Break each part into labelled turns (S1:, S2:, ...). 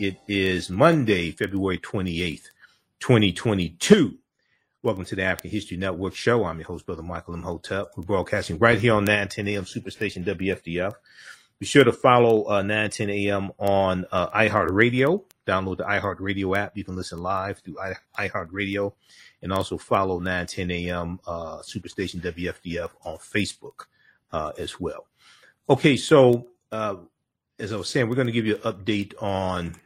S1: It is Monday, February 28th, 2022. Welcome to the African History Network show. I'm your host, Brother Michael Imhotep. We're broadcasting right here on 910 AM Superstation WFDF. Be sure to follow uh, 910 AM on uh, iHeartRadio. Download the iHeartRadio app. You can listen live through I- iHeartRadio and also follow 910 AM uh, Superstation WFDF on Facebook uh, as well. Okay, so uh, as I was saying, we're going to give you an update on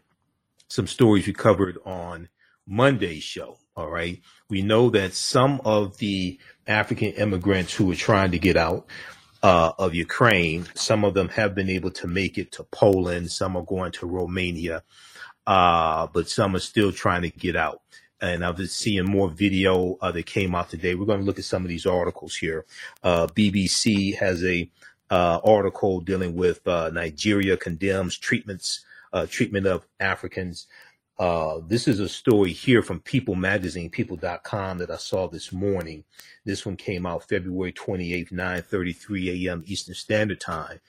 S1: some stories we covered on Monday's show. All right. We know that some of the African immigrants who are trying to get out uh, of Ukraine, some of them have been able to make it to Poland. Some are going to Romania, uh, but some are still trying to get out. And I've been seeing more video uh, that came out today. We're going to look at some of these articles here. Uh, BBC has a uh, article dealing with uh, Nigeria condemns treatments uh, treatment of Africans. Uh, this is a story here from People Magazine, People.com that I saw this morning. This one came out February 28th, 9:33 a.m. Eastern Standard Time.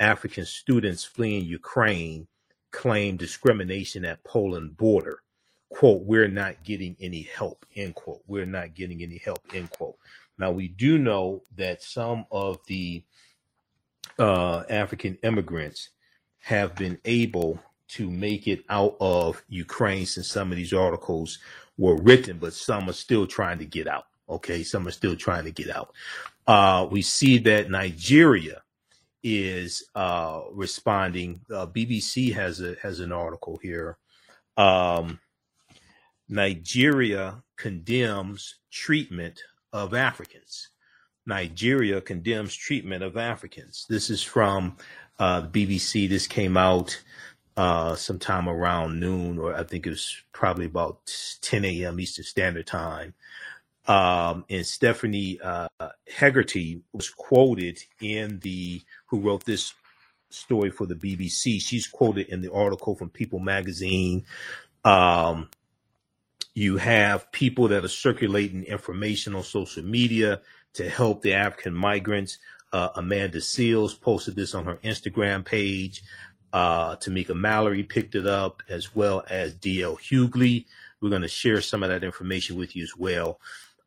S1: African students fleeing Ukraine claim discrimination at Poland border. Quote, we're not getting any help, end quote. We're not getting any help, end quote. Now, we do know that some of the uh, African immigrants have been able to make it out of Ukraine since some of these articles were written, but some are still trying to get out. Okay, some are still trying to get out. Uh, we see that Nigeria is uh, responding. Uh, BBC has a has an article here. Um, Nigeria condemns treatment of Africans. Nigeria condemns treatment of Africans. This is from uh, the BBC. This came out uh, sometime around noon, or I think it was probably about 10 a.m. Eastern Standard Time. Um, and Stephanie uh, Hegarty was quoted in the who wrote this story for the BBC. She's quoted in the article from People Magazine. Um, you have people that are circulating information on social media to help the African migrants. Uh, Amanda Seales posted this on her Instagram page. Uh, Tamika Mallory picked it up, as well as DL Hughley. We're going to share some of that information with you as well.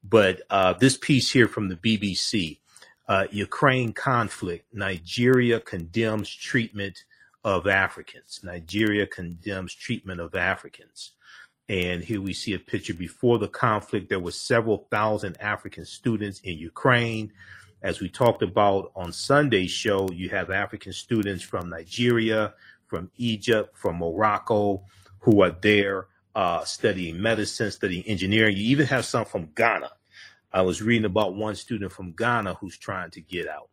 S1: But uh, this piece here from the BBC uh, Ukraine conflict, Nigeria condemns treatment of Africans. Nigeria condemns treatment of Africans. And here we see a picture before the conflict. There were several thousand African students in Ukraine. As we talked about on Sunday's show, you have African students from Nigeria, from Egypt, from Morocco, who are there uh, studying medicine, studying engineering. You even have some from Ghana. I was reading about one student from Ghana who's trying to get out.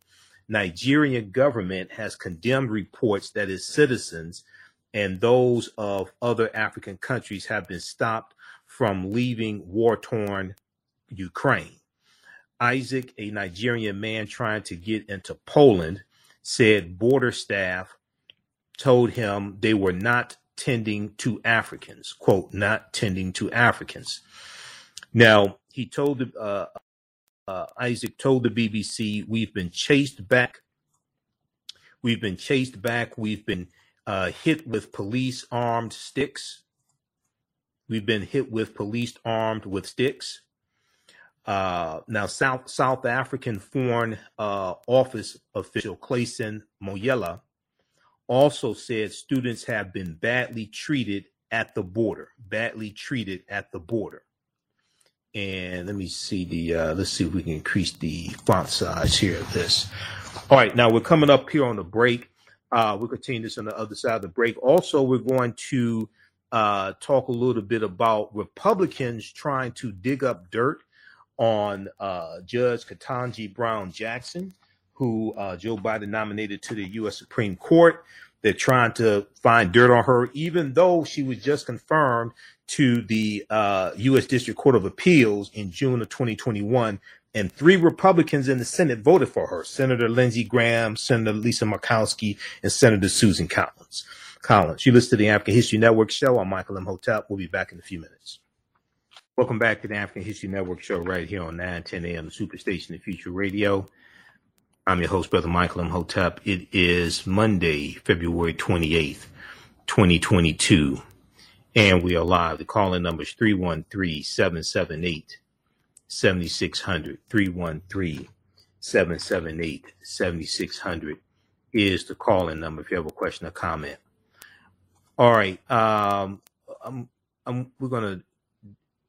S1: Nigerian government has condemned reports that its citizens and those of other African countries have been stopped from leaving war torn Ukraine. Isaac, a Nigerian man trying to get into Poland, said border staff told him they were not tending to Africans, quote, not tending to Africans. Now, he told uh, uh, Isaac told the BBC, "We've been chased back. We've been chased back. We've been uh, hit with police armed sticks. We've been hit with police armed with sticks. Uh, now, South South African Foreign uh, Office official Clayson Monyela also said students have been badly treated at the border. Badly treated at the border. And let me see the uh, let's see if we can increase the font size here of this. All right, now we're coming up here on the break. Uh, we'll continue this on the other side of the break. Also, we're going to uh, talk a little bit about Republicans trying to dig up dirt on uh, Judge Ketanji Brown Jackson, who uh, Joe Biden nominated to the U.S. Supreme Court. They're trying to find dirt on her, even though she was just confirmed to the uh, U.S. District Court of Appeals in June of 2021 and three Republicans in the Senate voted for her: Senator Lindsey Graham, Senator Lisa Murkowski, and Senator Susan Collins. Collins. You listen to the African History Network show. I'm Michael Imhotep. We'll be back in a few minutes. Welcome back to the African History Network show right here on 9 10 a.m. Superstation and Future Radio. I'm your host, Brother Michael Imhotep. It is Monday, February 28th, 2022. And we are live. The calling number is 313 778 7600. 313 778 7600 is the calling number if you have a question or comment. All right. Um, I'm, I'm, we're going to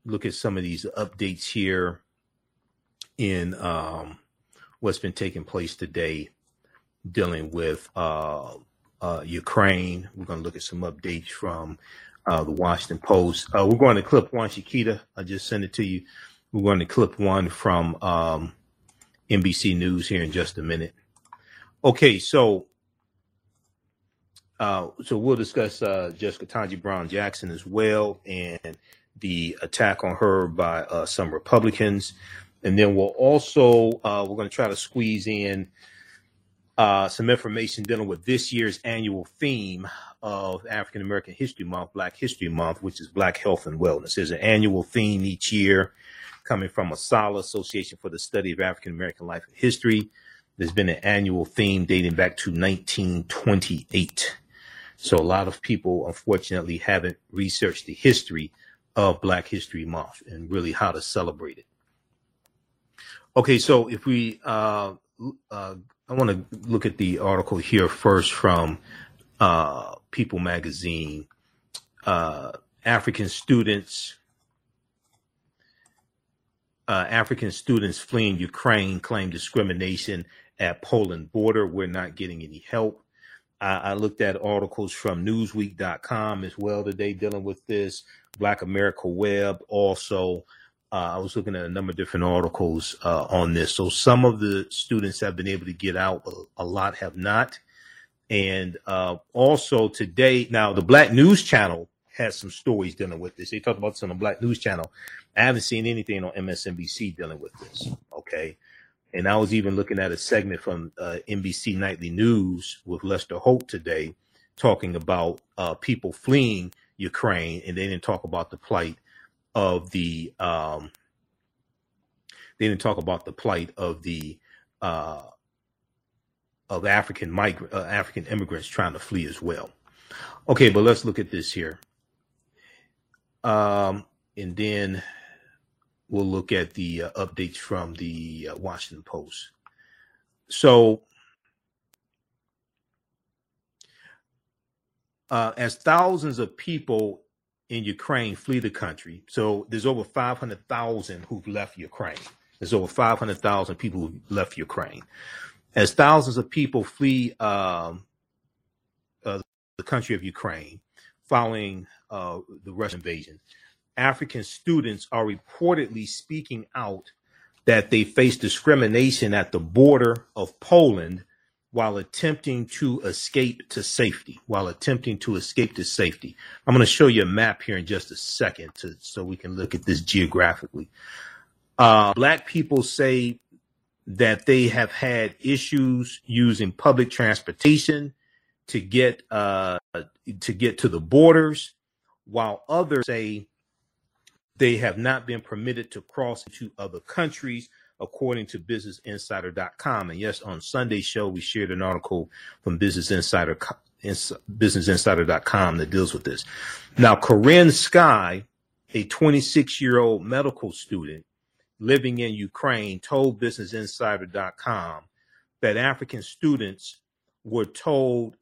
S1: look at some of these updates here in um, what's been taking place today dealing with uh, uh, Ukraine. We're going to look at some updates from uh, the Washington Post. Uh, we're going to clip one, Shakita. I just sent it to you. We're going to clip one from um, NBC News here in just a minute. Okay, so uh, so we'll discuss uh, Jessica Ketanji Brown Jackson as well, and the attack on her by uh, some Republicans, and then we'll also uh, we're going to try to squeeze in uh, some information dealing with this year's annual theme of African American History Month, Black History Month, which is Black Health and Wellness. There's an annual theme each year coming from a ASALH Association for the Study of African American Life and History. There's been an annual theme dating back to 1928. So a lot of people, unfortunately, haven't researched the history of Black History Month and really how to celebrate it. Okay, so if we, uh, uh, I want to look at the article here first from uh, People Magazine. Uh, African students uh, African students fleeing Ukraine claim discrimination at Poland border. We're not getting any help. I, I looked at articles from Newsweek.com as well today dealing with this. Black America Web also. Uh, I was looking at a number of different articles uh, on this. So some of the students have been able to get out, a lot have not. And uh, also today, now the Black News Channel has some stories dealing with this. They talked about this on the Black News Channel. I haven't seen anything on MSNBC dealing with this. Okay. And I was even looking at a segment from uh, NBC Nightly News with Lester Holt today, talking about uh, people fleeing Ukraine, and they didn't talk about the plight of the. Um, they didn't talk about the plight of the uh, of African migrant uh, African immigrants trying to flee as well. Okay, but let's look at this here. Um, and then we'll look at the uh, updates from the uh, Washington Post. So, uh, as thousands of people in Ukraine flee the country, so there's over 500,000 who've left Ukraine. There's over 500,000 people who left Ukraine. As thousands of people flee um, uh, the country of Ukraine following uh, the Russian invasion, African students are reportedly speaking out that they face discrimination at the border of Poland while attempting to escape to safety. While attempting to escape to safety. I'm going to show you a map here in just a second to, so we can look at this geographically. Uh, black people say that they have had issues using public transportation to get uh, to get to the borders while others say they have not been permitted to cross into other countries, according to BusinessInsider.com. And yes, on Sunday's show, we shared an article from Business Insider, BusinessInsider.com that deals with this. Now, Korrine Sky, a 26 year old medical student living in Ukraine, told BusinessInsider.com that African students were told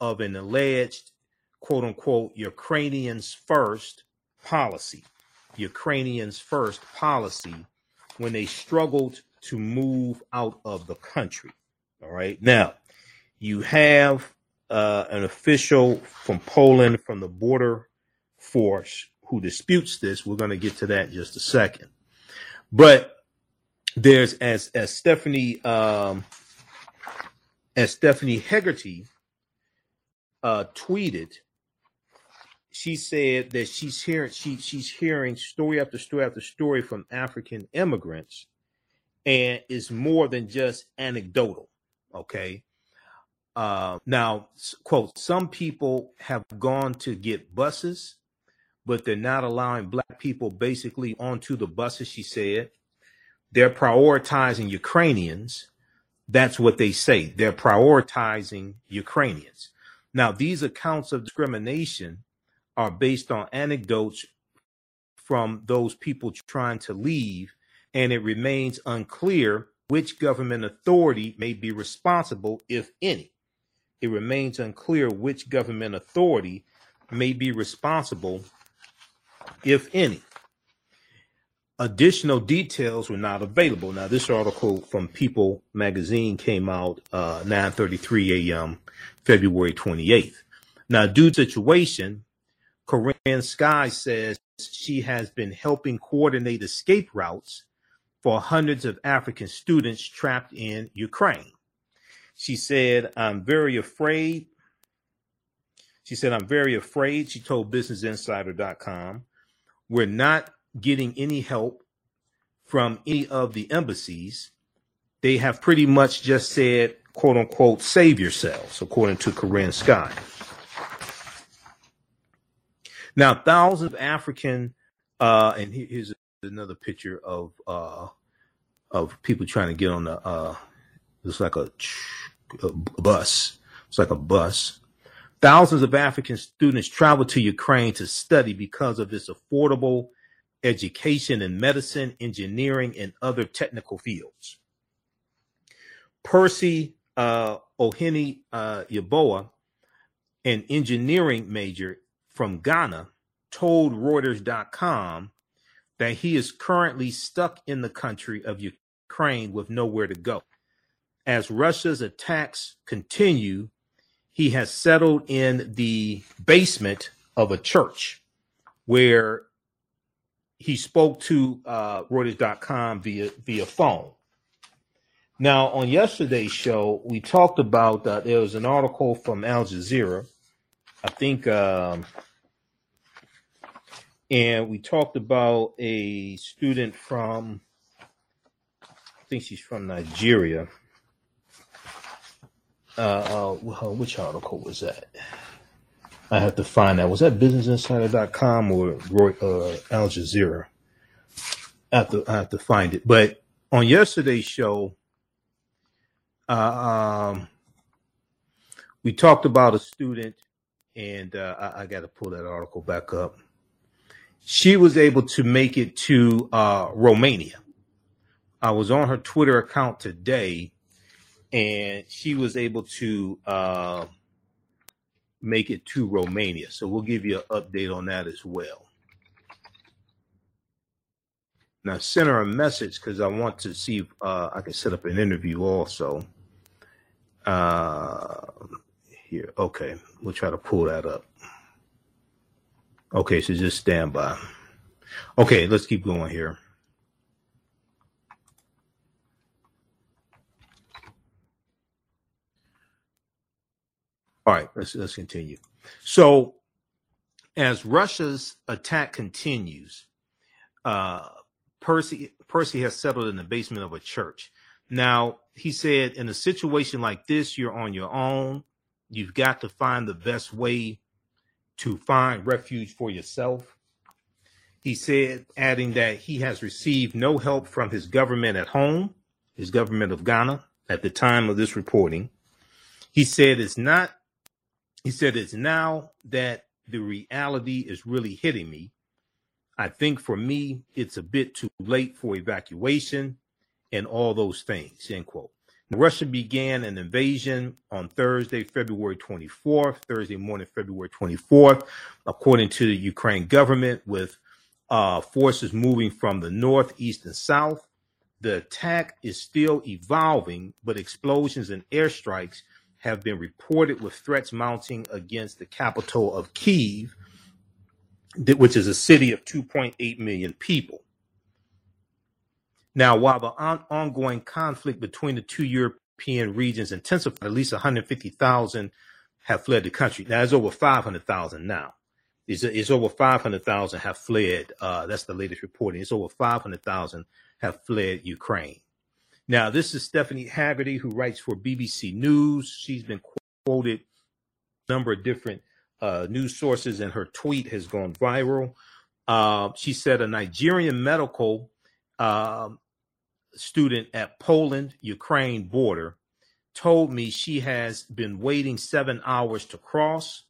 S1: of an alleged quote unquote Ukrainians first policy, Ukrainians first policy when they struggled to move out of the country. All right. Now, you have uh, an official from Poland from the border force who disputes this. We're going to get to that in just a second. But there's as as Stephanie um, as Stephanie Hegarty uh, tweeted she said that she's hearing she she's hearing story after story after story from African immigrants, and it's more than just anecdotal. Okay. Uh, now, quote: Some people have gone to get buses, but they're not allowing black people basically onto the buses. She said they're prioritizing Ukrainians. That's what they say. They're prioritizing Ukrainians. Now, these accounts of discrimination are based on anecdotes from those people trying to leave, and it remains unclear which government authority may be responsible, if any. It remains unclear which government authority may be responsible, if any. Additional details were not available. Now, this article from People magazine came out uh, 9:33 a.m. February 28th. Now, due to situation, Korrine Sky says she has been helping coordinate escape routes for hundreds of African students trapped in Ukraine. She said, I'm very afraid. She said, I'm very afraid. She told BusinessInsider.com, we're not getting any help from any of the embassies. They have pretty much just said, quote unquote, save yourselves, according to Korrine Sky. Now, thousands of African, uh, and here's another picture of uh, of people trying to get on the. Uh, it's like a, a bus. It's like a bus. Thousands of African students travel to Ukraine to study because of this affordable education in medicine, engineering, and other technical fields. Percy uh, uh, Yaboa, an engineering major from Ghana, told Reuters.com that he is currently stuck in the country of Ukraine with nowhere to go. As Russia's attacks continue, he has settled in the basement of a church where he spoke to uh, Reuters.com via via phone. Now, on yesterday's show, we talked about uh, there was an article from Al Jazeera. I think um, and we talked about a student from I think she's from Nigeria. Uh, uh, which article was that? I have to find that. Was that BusinessInsider.com or uh, Al Jazeera? I have to I have to find it. But on yesterday's show, uh, um, we talked about a student, and uh, I, I got to pull that article back up she was able to make it to uh, Romania. I was on her Twitter account today, and she was able to uh, make it to Romania. So we'll give you an update on that as well. Now, send her a message because I want to see if uh, I can set up an interview also. Uh, here, okay, we'll try to pull that up. Okay, so just stand by. Okay, let's keep going here. All right, let's let's continue. So, as Russia's attack continues, uh, Percy Percy has settled in the basement of a church. Now, he said, in a situation like this, you're on your own. You've got to find the best way to find refuge for yourself. He said, adding that he has received no help from his government at home, his government of Ghana, at the time of this reporting. He said it's not, he said it's now that the reality is really hitting me. I think for me, it's a bit too late for evacuation and all those things, end quote. Russia began an invasion on Thursday, February 24th, Thursday morning, February 24th, according to the Ukraine government, with uh, forces moving from the north, east, and south. The attack is still evolving, but explosions and airstrikes have been reported with threats mounting against the capital of Kiev, which is a city of 2.8 million people. Now, while the on- ongoing conflict between the two European regions intensified, at least 150,000 have fled the country. Now, it's over 500,000 now. It's, it's over 500,000 have fled. Uh, that's the latest reporting. It's over 500,000 have fled Ukraine. Now, this is Stephanie Hegarty, who writes for BBC News. She's been quoted a number of different uh, news sources, and her tweet has gone viral. Uh, she said a Nigerian medical um, student at Poland Ukraine border told me she has been waiting seven hours to cross.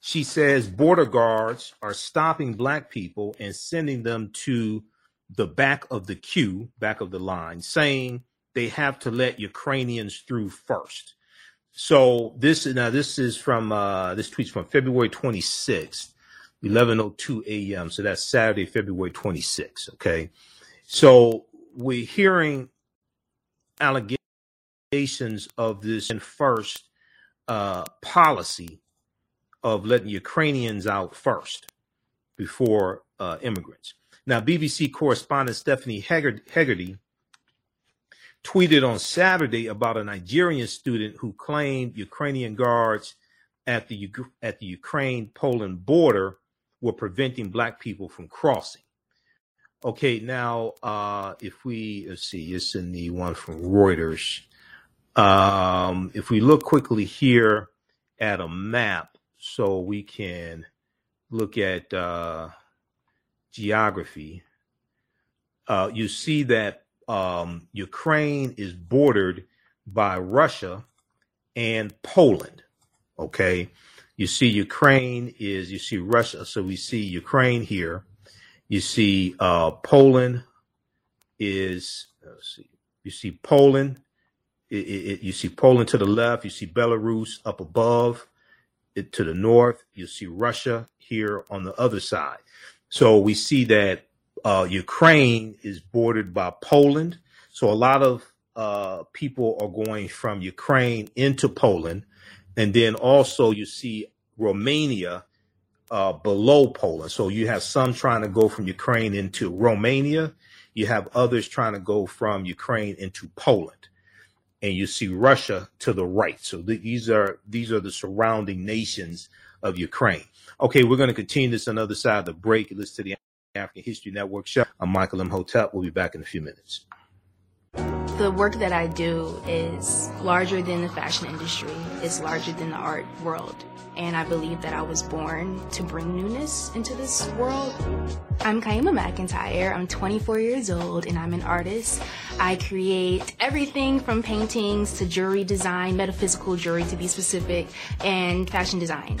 S1: She says border guards are stopping black people and sending them to the back of the queue, back of the line, saying they have to let Ukrainians through first. So this now this is from uh, this tweet's from February 26th, 11:02 a.m. So that's Saturday, February 26th. Okay, so we're hearing allegations of this first uh, policy of letting Ukrainians out first before uh, immigrants. Now, BBC correspondent Stephanie Hegarty tweeted on Saturday about a Nigerian student who claimed Ukrainian guards at the at the Ukraine Poland border were preventing black people from crossing. Okay, now uh, if we let's see, it's in the one from Reuters. Um, if we look quickly here at a map, so we can look at uh, geography, uh, you see that um, Ukraine is bordered by Russia and Poland. Okay, you see Ukraine is you see Russia, so we see Ukraine here. You see uh, Poland is see. You see Poland. It, it, you see Poland to the left. You see Belarus up above. It, to the north, you see Russia here on the other side. So we see that uh, Ukraine is bordered by Poland. So a lot of uh, people are going from Ukraine into Poland. And then also you see Romania uh, below Poland. So you have some trying to go from Ukraine into Romania. You have others trying to go from Ukraine into Poland. And you see Russia to the right. So these are these are the surrounding nations of Ukraine. Okay, we're going to continue this on the other side of the break. Listen to the African History Network show. I'm Michael Imhotep. We'll be back in a few minutes.
S2: The work that I do is larger than the fashion industry. It's larger than the art world. And I believe that I was born to bring newness into this world. I'm Kyemah McEntyre. I'm 24 years old and I'm an artist. I create everything from paintings to jewelry design, metaphysical jewelry to be specific, and fashion design.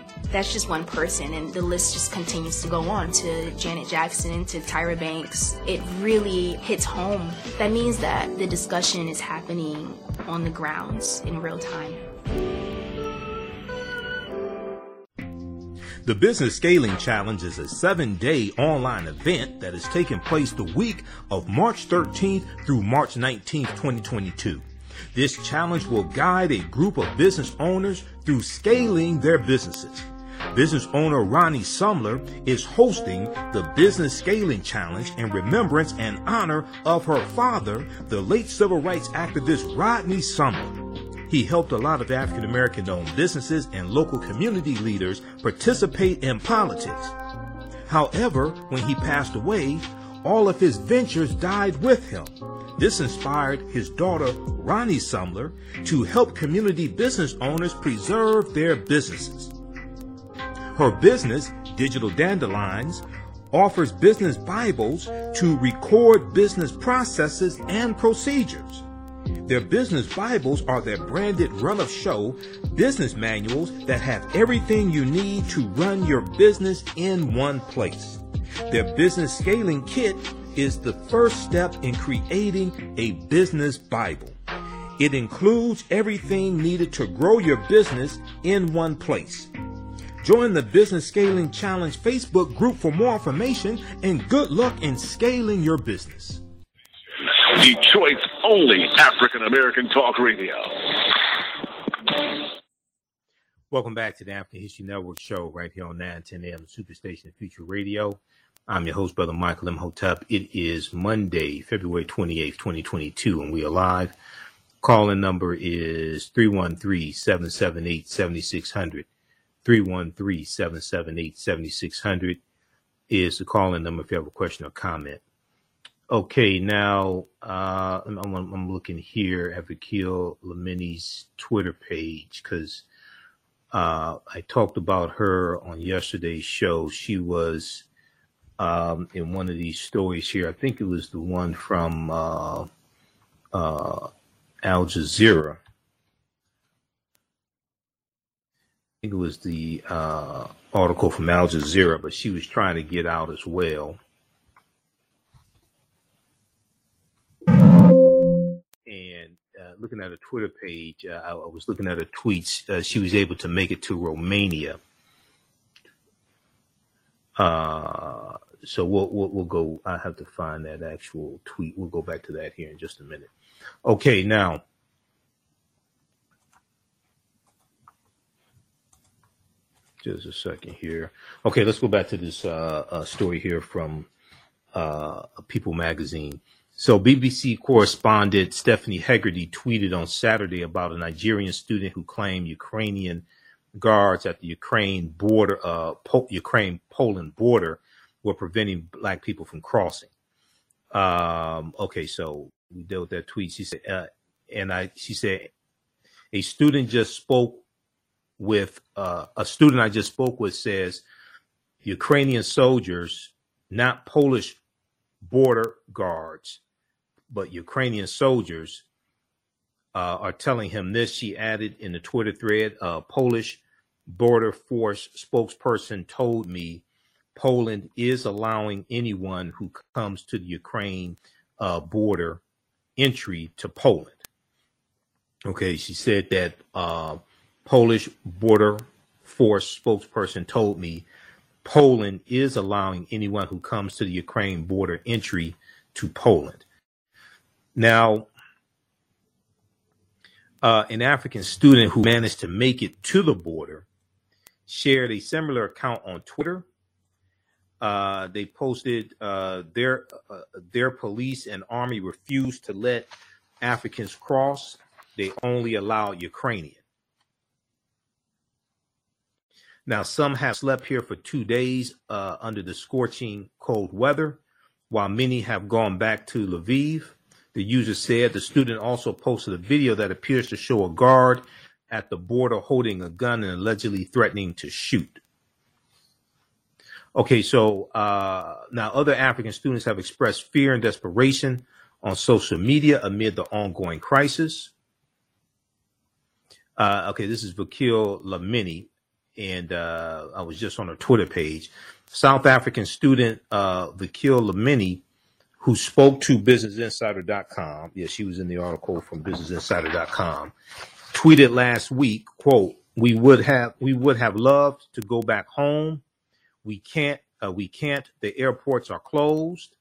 S2: that's just one person, and the list just continues to go on to Janet Jackson, to Tyra Banks. It really hits home. That means that the discussion is happening on the grounds in real time.
S1: The Business Scaling Challenge is a seven day online event that is taking place the week of March 13th through March 19th, 2022. This challenge will guide a group of business owners through scaling their businesses. Business owner Ronnie Sumler is hosting the Business Scaling Challenge in remembrance and honor of her father, the late civil rights activist Rodney Sumler. He helped a lot of African American owned businesses and local community leaders participate in politics. However, when he passed away, all of his ventures died with him. This inspired his daughter, Ronnie Sumler, to help community business owners preserve their businesses. Her business, Digital Dandelions, offers business Bibles to record business processes and procedures. Their business Bibles are their branded run of show business manuals that have everything you need to run your business in one place. Their business scaling kit is the first step in creating a business Bible. It includes everything needed to grow your business in one place. Join the Business Scaling Challenge Facebook group for more information and good luck in scaling your business.
S3: Detroit's only African American talk radio.
S1: Welcome back to the African History Network show right here on 910 AM Superstation Future Radio. I'm your host, Brother Michael Imhotep. It is Monday, February 28th, 2022, and we are live. Calling number is 313 778 7600. 313 778 7600 is the calling number if you have a question or comment. Okay, now uh, I'm, I'm, I'm looking here at Vakil Lamini's Twitter page because uh, I talked about her on yesterday's show. She was um, in one of these stories here. I think it was the one from uh, uh, Al Jazeera. I think it was the uh, article from Al Jazeera, but she was trying to get out as well. And uh, looking at her Twitter page, uh, I, I was looking at her tweets. Uh, she was able to make it to Romania. Uh, so we'll, we'll we'll go. I have to find that actual tweet. We'll go back to that here in just a minute. Okay, now just a second here. Okay, let's go back to this uh, uh, story here from uh, People Magazine. So, BBC correspondent Stephanie Hegarty tweeted on Saturday about a Nigerian student who claimed Ukrainian guards at the Ukraine border, uh, po- Ukraine Poland border, were preventing black people from crossing. Um, okay, so we dealt with that tweet. She said, uh, and I, she said, a student just spoke with uh, a student I just spoke with says Ukrainian soldiers, not Polish border guards, but Ukrainian soldiers uh, are telling him this. She added in the Twitter thread, a Polish border force spokesperson told me Poland is allowing anyone who comes to the Ukraine uh, border entry to Poland. Okay, she said that uh, Polish border force spokesperson told me Poland is allowing anyone who comes to the Ukraine border entry to Poland. Now, uh, an African student who managed to make it to the border shared a similar account on Twitter. Uh, they posted uh, their uh, their police and army refused to let Africans cross. They only allowed Ukrainians. Now, some have slept here for two days uh, under the scorching cold weather, while many have gone back to Lviv. The user said the student also posted a video that appears to show a guard at the border holding a gun and allegedly threatening to shoot. Okay, so uh, now other African students have expressed fear and desperation on social media amid the ongoing crisis. Uh, okay, this is Vakil Lamini and uh, I was just on her Twitter page. South African student uh, Vakil Lamini, who spoke to BusinessInsider.com, yeah, she was in the article from BusinessInsider.com, tweeted last week, "quote We would have we would have loved to go back home. We can't. Uh, we can't. The airports are closed."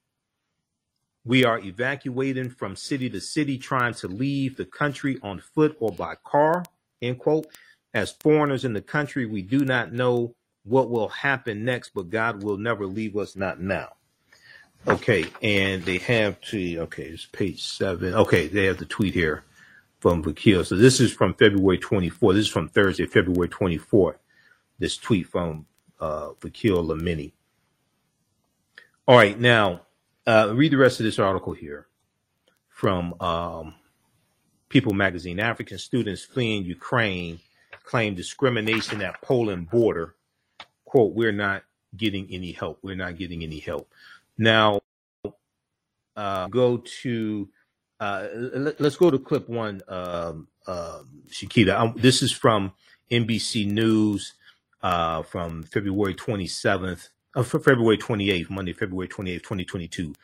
S1: We are evacuating from city to city, trying to leave the country on foot or by car. End quote. As foreigners in the country, we do not know what will happen next, but God will never leave us, not now. Okay, and they have to, okay, it's page seven. Okay, they have the tweet here from Vakil. So this is from February 24th. This is from Thursday, February 24th. This tweet from uh, Vakil Lamini. All right, now uh, read the rest of this article here from um, People Magazine. African students fleeing Ukraine claim discrimination at Poland border. Quote, we're not getting any help. We're not getting any help. Now, uh, go to, uh, let, us go to clip one, um, uh, Shakita. Um, this is from NBC News uh, from February 27th, uh, February 28th, Monday, February 28th, 2022.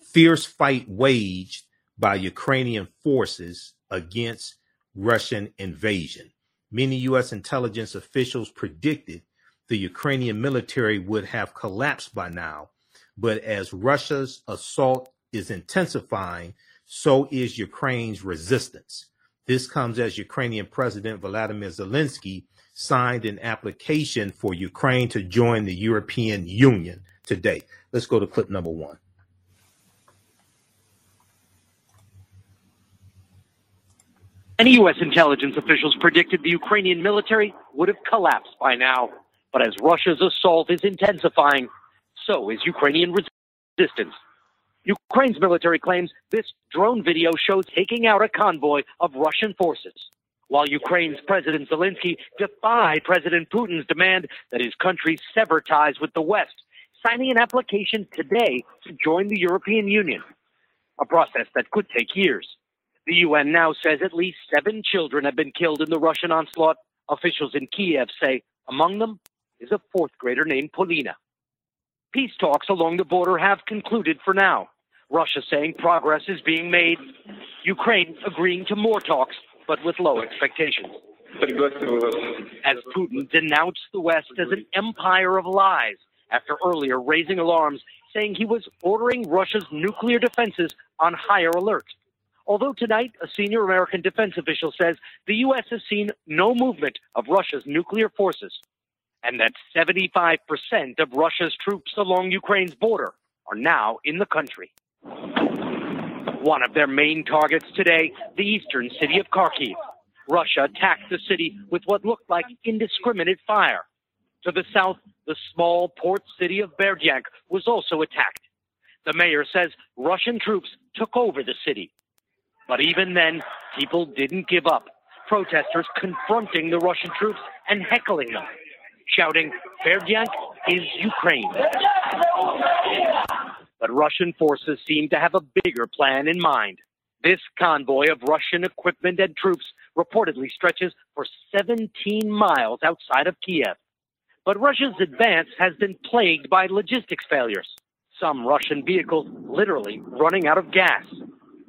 S1: Fierce fight waged by Ukrainian forces against Russian invasion. Many U.S. intelligence officials predicted the Ukrainian military would have collapsed by now. But as Russia's assault is intensifying, so is Ukraine's resistance. This comes as Ukrainian President Vladimir Zelensky signed an application for Ukraine to join the European Union today. Let's go to clip number one.
S4: Many U.S. intelligence officials predicted the Ukrainian military would have collapsed by now. But as Russia's assault is intensifying, so is Ukrainian resistance. Ukraine's military claims this drone video shows taking out a convoy of Russian forces, while Ukraine's President Zelensky defied President Putin's demand that his country sever ties with the West, signing an application today to join the European Union, a process that could take years. The UN now says at least seven children have been killed in the Russian onslaught. Officials in Kiev say among them is a fourth grader named Polina. Peace talks along the border have concluded for now. Russia saying progress is being made. Ukraine agreeing to more talks, but with low expectations. As Putin denounced the West as an empire of lies after earlier raising alarms, saying he was ordering Russia's nuclear defenses on higher alert. Although tonight, a senior American defense official says the U.S. has seen no movement of Russia's nuclear forces and that 75% of Russia's troops along Ukraine's border are now in the country. One of their main targets today, the eastern city of Kharkiv. Russia attacked the city with what looked like indiscriminate fire. To the south, the small port city of Berdyansk was also attacked. The mayor says Russian troops took over the city. But even then, people didn't give up. Protesters confronting the Russian troops and heckling them, shouting, Berdyansk is Ukraine. But Russian forces seem to have a bigger plan in mind. This convoy of Russian equipment and troops reportedly stretches for 17 miles outside of Kiev. But Russia's advance has been plagued by logistics failures. Some Russian vehicles literally running out of gas.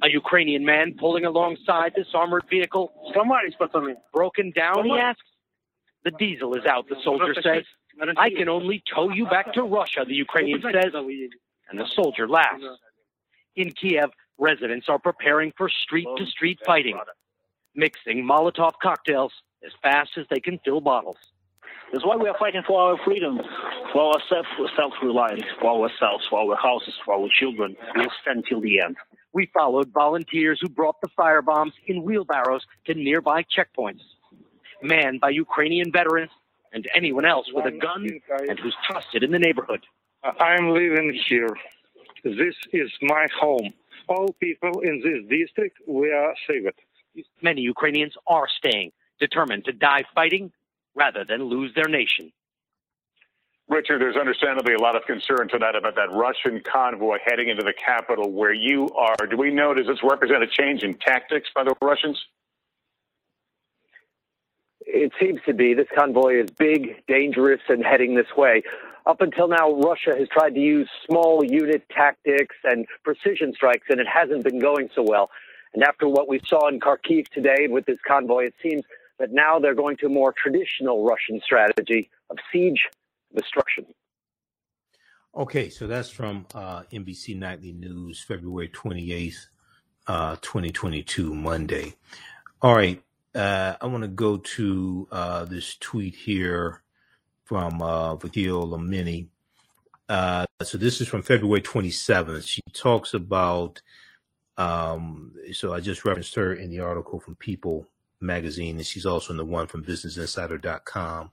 S4: A Ukrainian man pulling alongside this armored vehicle. Somebody's broken down, he asks. The diesel is out, the soldier says. I can only tow you back to Russia, the Ukrainian says. And the soldier laughs. In Kiev, residents are preparing for street to street fighting, mixing Molotov cocktails as fast as they can fill bottles.
S5: That's why we are fighting for our freedom, for our self self reliance, for ourselves, for our houses, for our children. We'll stand till the end.
S4: We followed volunteers who brought the firebombs in wheelbarrows to nearby checkpoints, manned by Ukrainian veterans and anyone else with a gun and who's trusted in the neighborhood.
S6: I'm living here. This is my home. All people in this district, we are saved.
S4: Many Ukrainians are staying, determined to die fighting rather than lose their nation.
S7: Richard, there's understandably a lot of concern tonight about that Russian convoy heading into the capital where you are. Do we know, does this represent a change in tactics by the Russians?
S8: It seems to be. This convoy is big, dangerous, and heading this way. Up until now, Russia has tried to use small unit tactics and precision strikes, and it hasn't been going so well. And after what we saw in Kharkiv today with this convoy, it seems that now they're going to a more traditional Russian strategy of siege destruction.
S1: Okay, so that's from uh, NBC Nightly News, February 28th, uh, 2022, Monday. All right, uh, I want to go to uh, this tweet here from uh, Vakil Lamini. Uh, so this is from February 27th. She talks about, um, so I just referenced her in the article from People magazine, and she's also in the one from BusinessInsider.com.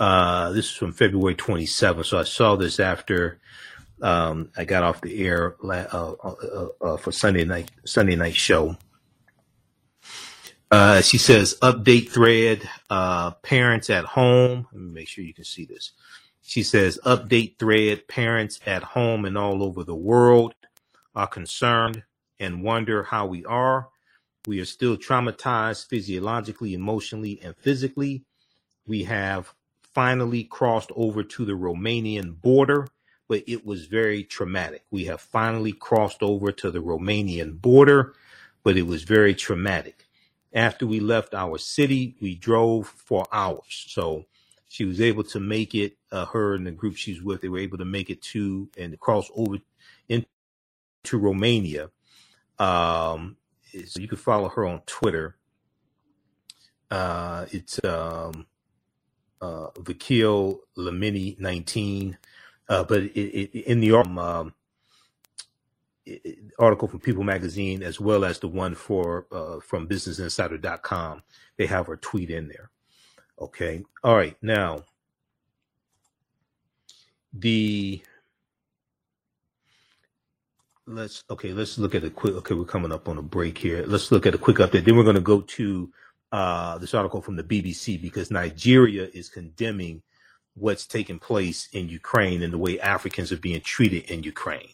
S1: Uh, this is from February 27th. So I saw this after um, I got off the air uh, uh, uh, uh, for Sunday night Sunday night show. She says, update thread, parents at home. Let me make sure you can see this. She says, update thread, parents at home and all over the world are concerned and wonder how we are. We are still traumatized physiologically, emotionally, and physically. We have finally crossed over to the Romanian border, but it was very traumatic. We have finally crossed over to the Romanian border, but it was very traumatic. After we left our city, we drove for hours. So she was able to make it, uh, her and the group she's with, they were able to make it to and cross over into Romania. Um, so you can follow her on Twitter. Uh, it's um, uh, Vakil Lamini 19. Uh, but it, it, in the um, article from People Magazine as well as the one for uh, from BusinessInsider.com. They have her tweet in there. Okay. All right. Now, the let's okay. Let's look at a quick. Okay, we're coming up on a break here. Let's look at a quick update. Then we're going to go to uh, this article from the BBC because Nigeria is condemning what's taking place in Ukraine and the way Africans are being treated in Ukraine.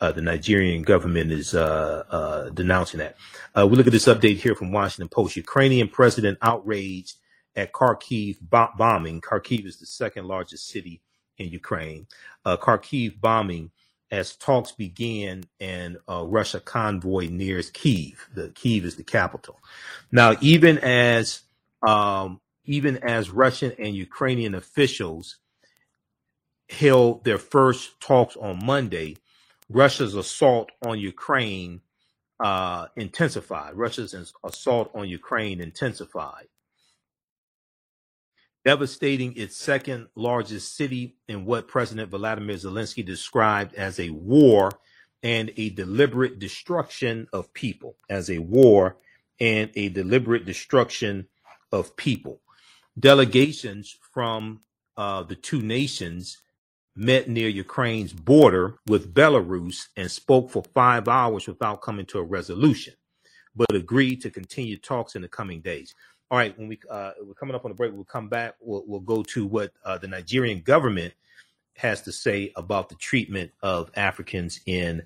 S1: Uh, the Nigerian government is uh, uh, denouncing that. Uh, we look at this update here from Washington Post. Ukrainian president outraged at Kharkiv bo- bombing. Kharkiv is the second largest city in Ukraine. Uh, Kharkiv bombing as talks began and Russia convoy nears Kiev. The Kiev is the capital. Now, even as um, even as Russian and Ukrainian officials held their first talks on Monday, Russia's assault on Ukraine uh, intensified. Russia's assault on Ukraine intensified, devastating its second largest city in what President Vladimir Zelensky described as a war and a deliberate destruction of people, as a war and a deliberate destruction of people. Delegations from uh, the two nations met near Ukraine's border with Belarus and spoke for five hours without coming to a resolution, but agreed to continue talks in the coming days. All right, when we uh, we're coming up on the break, we'll come back. We'll, we'll go to what uh, the Nigerian government has to say about the treatment of Africans in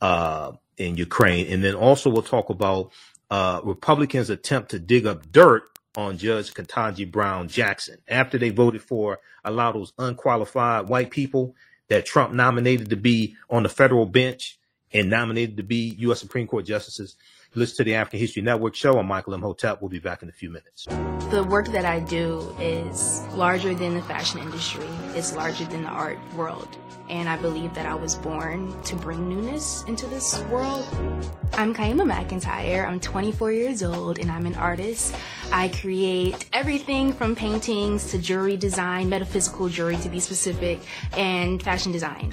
S1: uh, in Ukraine, and then also we'll talk about uh, Republicans' attempt to dig up dirt on Judge Ketanji Brown Jackson after they voted for a lot of those unqualified white people that Trump nominated to be on the federal bench and nominated to be U.S. Supreme Court justices. Listen to the African History Network show. I'm Michael Imhotep. We'll be back in a few minutes.
S2: The work that I do is larger than the fashion industry. It's larger than the art world. And I believe that I was born to bring newness into this world. I'm Kyemah McEntyre. I'm 24 years old and I'm an artist. I create everything from paintings to jewelry design, metaphysical jewelry to be specific, and fashion design.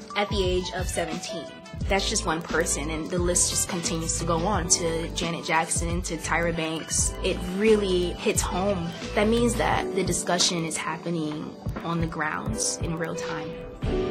S2: at the age of 17 that's just one person and the list just continues to go on to Janet Jackson to Tyra Banks. It really hits home. That means that the discussion is happening on the grounds in real time.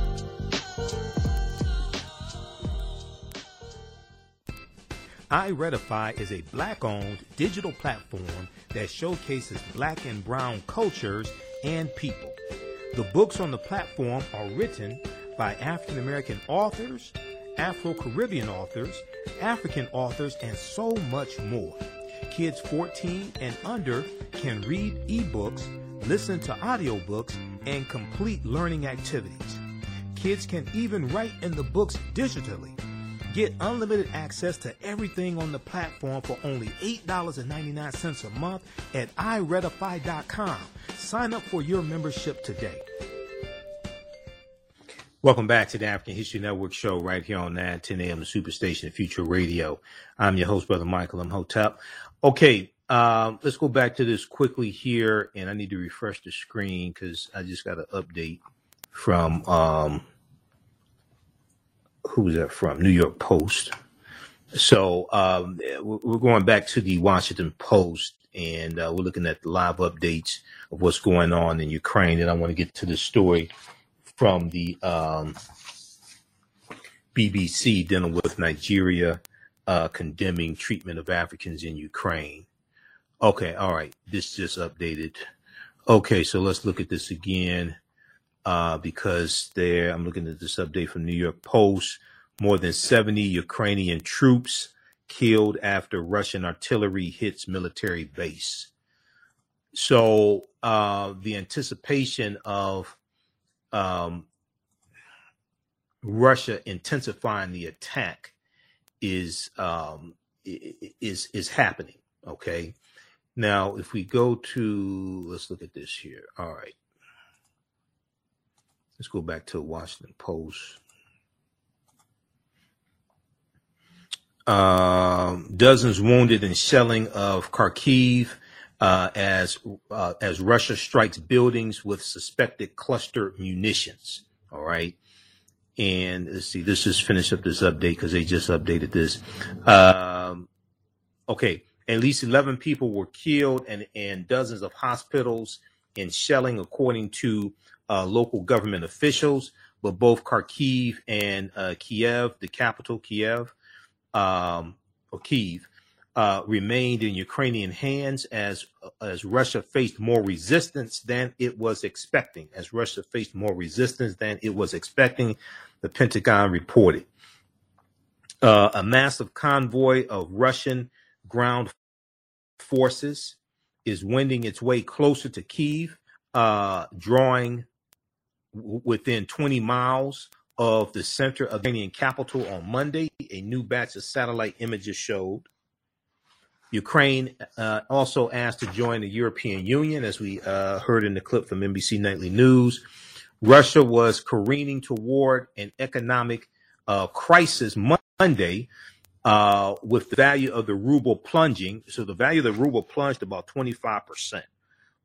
S1: iRedify is a black owned digital platform that showcases black and brown cultures and people. The books on the platform are written by African American authors, Afro Caribbean authors, African authors, and so much more. Kids 14 and under can read ebooks, listen to audiobooks, and complete learning activities. Kids can even write in the books digitally. Get unlimited access to everything on the platform for only $8.99 a month at iRedify.com. Sign up for your membership today. Welcome back to the African History Network show right here on 9 10 a.m. Superstation Future Radio. I'm your host, Brother Michael Imhotep. Okay, um, let's go back to this quickly here, and I need to refresh the screen because I just got an update from um, who's that from? New York Post. So um, we're going back to the Washington Post, and uh, we're looking at the live updates of what's going on in Ukraine. And I want to get to the story from the um, BBC dealing with Nigeria uh, condemning treatment of Africans in Ukraine. Okay, all right. This just updated. Okay, so let's look at this again. Uh, because there, I'm looking at this update from New York Post. More than 70 Ukrainian troops killed after Russian artillery hits military base. So uh, the anticipation of um, Russia intensifying the attack is um, is is happening. Okay. Now, if we go to let's look at this here. All right. Let's go back to Washington Post. Um, dozens wounded in shelling of Kharkiv uh, as uh, as Russia strikes buildings with suspected cluster munitions. All right, and let's see. Let's just finish up this update because they just updated this. Um, okay, at least eleven people were killed, and and dozens of hospitals in shelling, according to uh, local government officials. But both Kharkiv and uh, Kiev, the capital, Kiev, um, or Kiev, uh, remained in Ukrainian hands as as Russia faced more resistance than it was expecting. As Russia faced more resistance than it was expecting, the Pentagon reported. Uh, a massive convoy of Russian ground forces is wending its way closer to Kiev, uh, drawing within 20 miles of the center of the Ukrainian capital on Monday. A new batch of satellite images showed. Ukraine uh, also asked to join the European Union, as we uh, heard in the clip from NBC Nightly News. Russia was careening toward an economic uh, crisis Monday uh, with the value of the ruble plunging. So the value of the ruble plunged about 25%.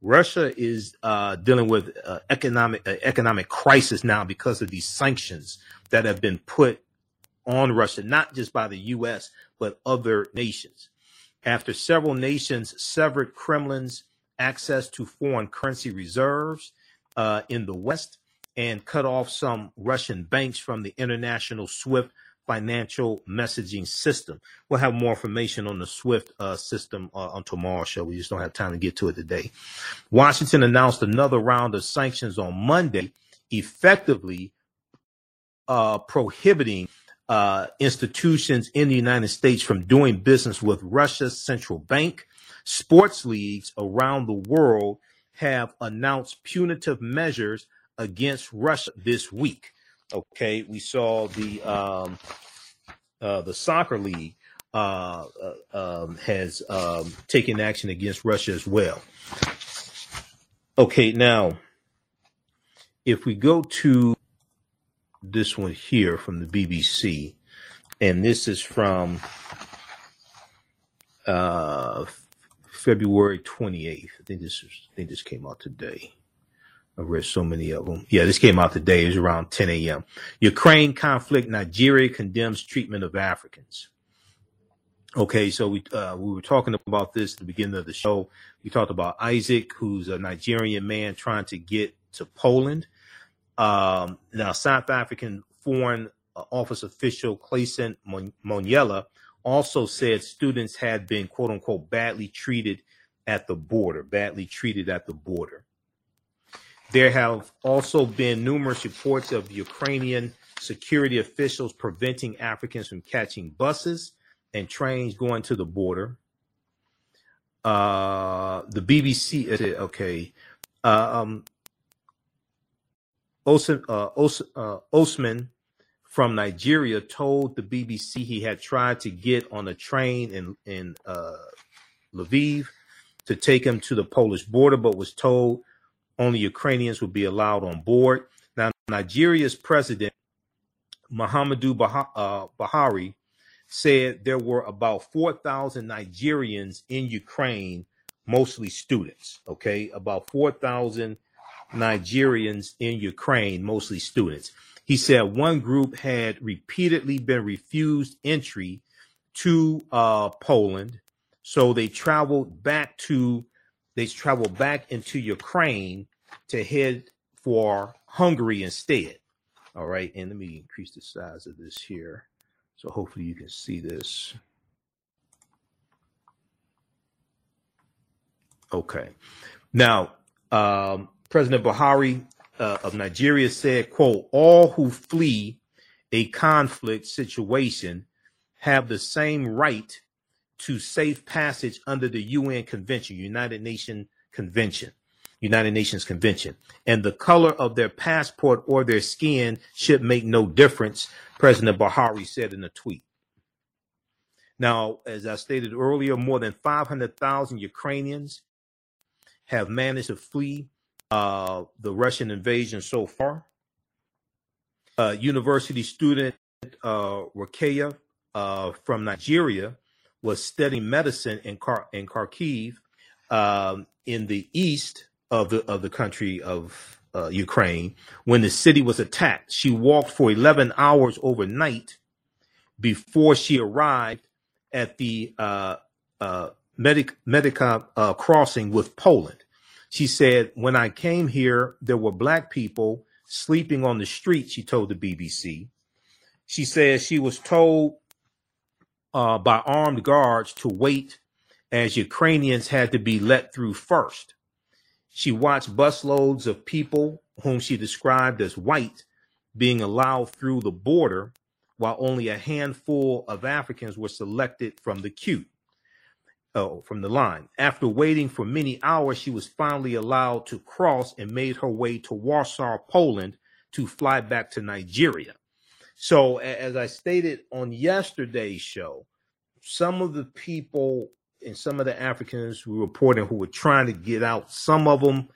S1: Russia is uh, dealing with uh, economic uh, economic crisis now because of these sanctions that have been put on Russia, not just by the U.S. but other nations. After several nations severed Kremlin's access to foreign currency reserves uh, in the West and cut off some Russian banks from the international SWIFT financial messaging system. We'll have more information on the SWIFT uh, system uh, on tomorrow's show. We just don't have time to get to it today. Washington announced another round of sanctions on Monday, effectively uh, prohibiting uh, institutions in the United States from doing business with Russia's central bank. Sports leagues around the world have announced punitive measures against Russia this week. Okay, we saw the um, uh, the soccer league uh, uh, um, has um, taken action against Russia as well. Okay, now if we go to this one here from the BBC, and this is from uh, February 28th. I think this is, I think this came out today. I read so many of them. Yeah, this came out today. It was around 10 a.m. Ukraine conflict. Nigeria condemns treatment of Africans. Okay, so we uh, we were talking about this at the beginning of the show. We talked about Isaac, who's a Nigerian man trying to get to Poland. Um, now, South African Foreign Office official Clayson Monyela also said students had been quote unquote badly treated at the border, badly treated at the border. There have also been numerous reports of Ukrainian security officials preventing Africans from catching buses and trains going to the border. Uh, the BBC, okay. Uh, um, Osman, uh, Os, uh, Osman from Nigeria told the BBC he had tried to get on a train in in uh, Lviv to take him to the Polish border, but was told only Ukrainians would be allowed on board. Now, Nigeria's president, Muhammadu uh, Buhari, said there were about 4,000 Nigerians in Ukraine, mostly students. Okay, about 4,000 Nigerians in Ukraine, mostly students. He said one group had repeatedly been refused entry to uh, Poland, so they traveled back to they travel back into Ukraine to head for Hungary instead. All right, and let me increase the size of this here. So hopefully you can see this. Okay. Now, um, President Buhari uh, of Nigeria said, quote, all who flee a conflict situation have the same right to safe passage under the UN Convention, United Nations Convention, United Nations Convention. And the color of their passport or their skin should make no difference, President Buhari said in a tweet. Now, as I stated earlier, more than 500,000 Ukrainians have managed to flee uh, the Russian invasion so far. Uh, university student uh, Rakeya uh, from Nigeria was studying medicine in, in Kharkiv um, in the east of the of the country of uh, Ukraine when the city was attacked. She walked for 11 hours overnight before she arrived at the uh, uh, Medic- Medyka uh, crossing with Poland. She said, When I came here, there were black people sleeping on the street, she told the BBC. She says she was told uh, by armed guards to wait as Ukrainians had to be let through first. She watched busloads of people whom she described as white being allowed through the border while only a handful of Africans were selected from the queue, oh, from the line. After waiting for many hours, she was finally allowed to cross and made her way to Warsaw, Poland, to fly back to Nigeria. So, as I stated on yesterday's show, some of the people and some of the Africans who reported who were trying to get out, some of them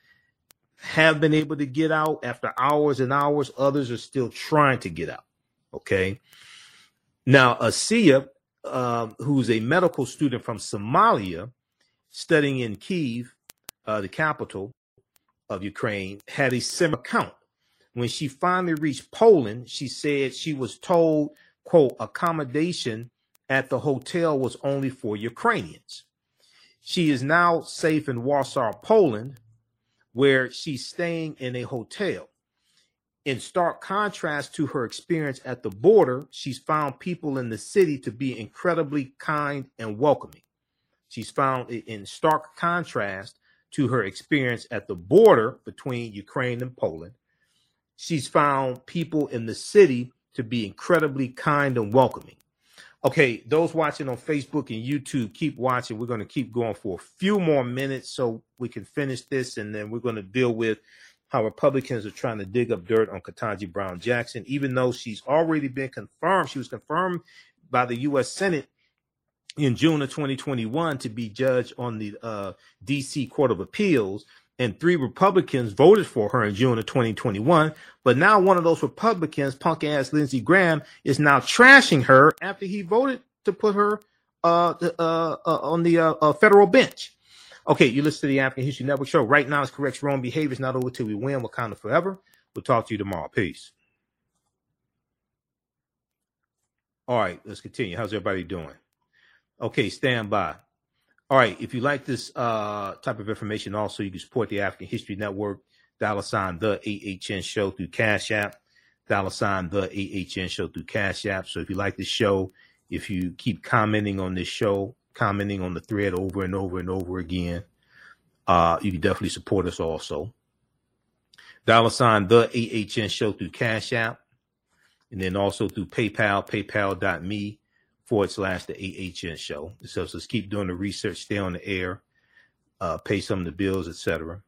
S1: have been able to get out after hours and hours. Others are still trying to get out. Okay. Now, Asiya, uh, who's a medical student from Somalia, studying in Kiev, uh, the capital of Ukraine, had a similar account. When she finally reached Poland, she said she was told, quote, accommodation at the hotel was only for Ukrainians. She is now safe in Warsaw, Poland, where she's staying in a hotel. In stark contrast to her experience at the border, she's found people in the city to be incredibly kind and welcoming. She's found it in stark contrast to her experience at the border between Ukraine and Poland. She's found people in the city to be incredibly kind and welcoming. Okay, those watching on Facebook and YouTube, keep watching. We're going to keep going for a few more minutes so we can finish this, and then we're going to deal with how Republicans are trying to dig up dirt on Ketanji Brown Jackson, even though she's already been confirmed. She was confirmed by the U.S. Senate in June of 2021 to be judge on the uh, D.C. Court of Appeals. And three Republicans voted for her in June of 2021. But now one of those Republicans, punk ass Lindsey Graham, is now trashing her after he voted to put her uh, uh, uh on the uh, uh, federal bench. Okay, you listen to the African History Network show. Right now, it's correct wrong behavior. It's not over till we win. Wakanda forever. We'll talk to you tomorrow. Peace. All right, let's continue. How's everybody doing? Okay, stand by. All right, if you like this uh, type of information, also you can support the African History Network. Dollar sign the AHN show through Cash App. Dollar sign the AHN show through Cash App. So if you like this show, if you keep commenting on this show, commenting on the thread over and over and over again. Uh, you can definitely support us also. Dollar sign the AHN show through Cash App and then also through PayPal, paypal.me forward slash the AHN show. So let's keep doing the research, stay on the air, uh, pay some of the bills, etc.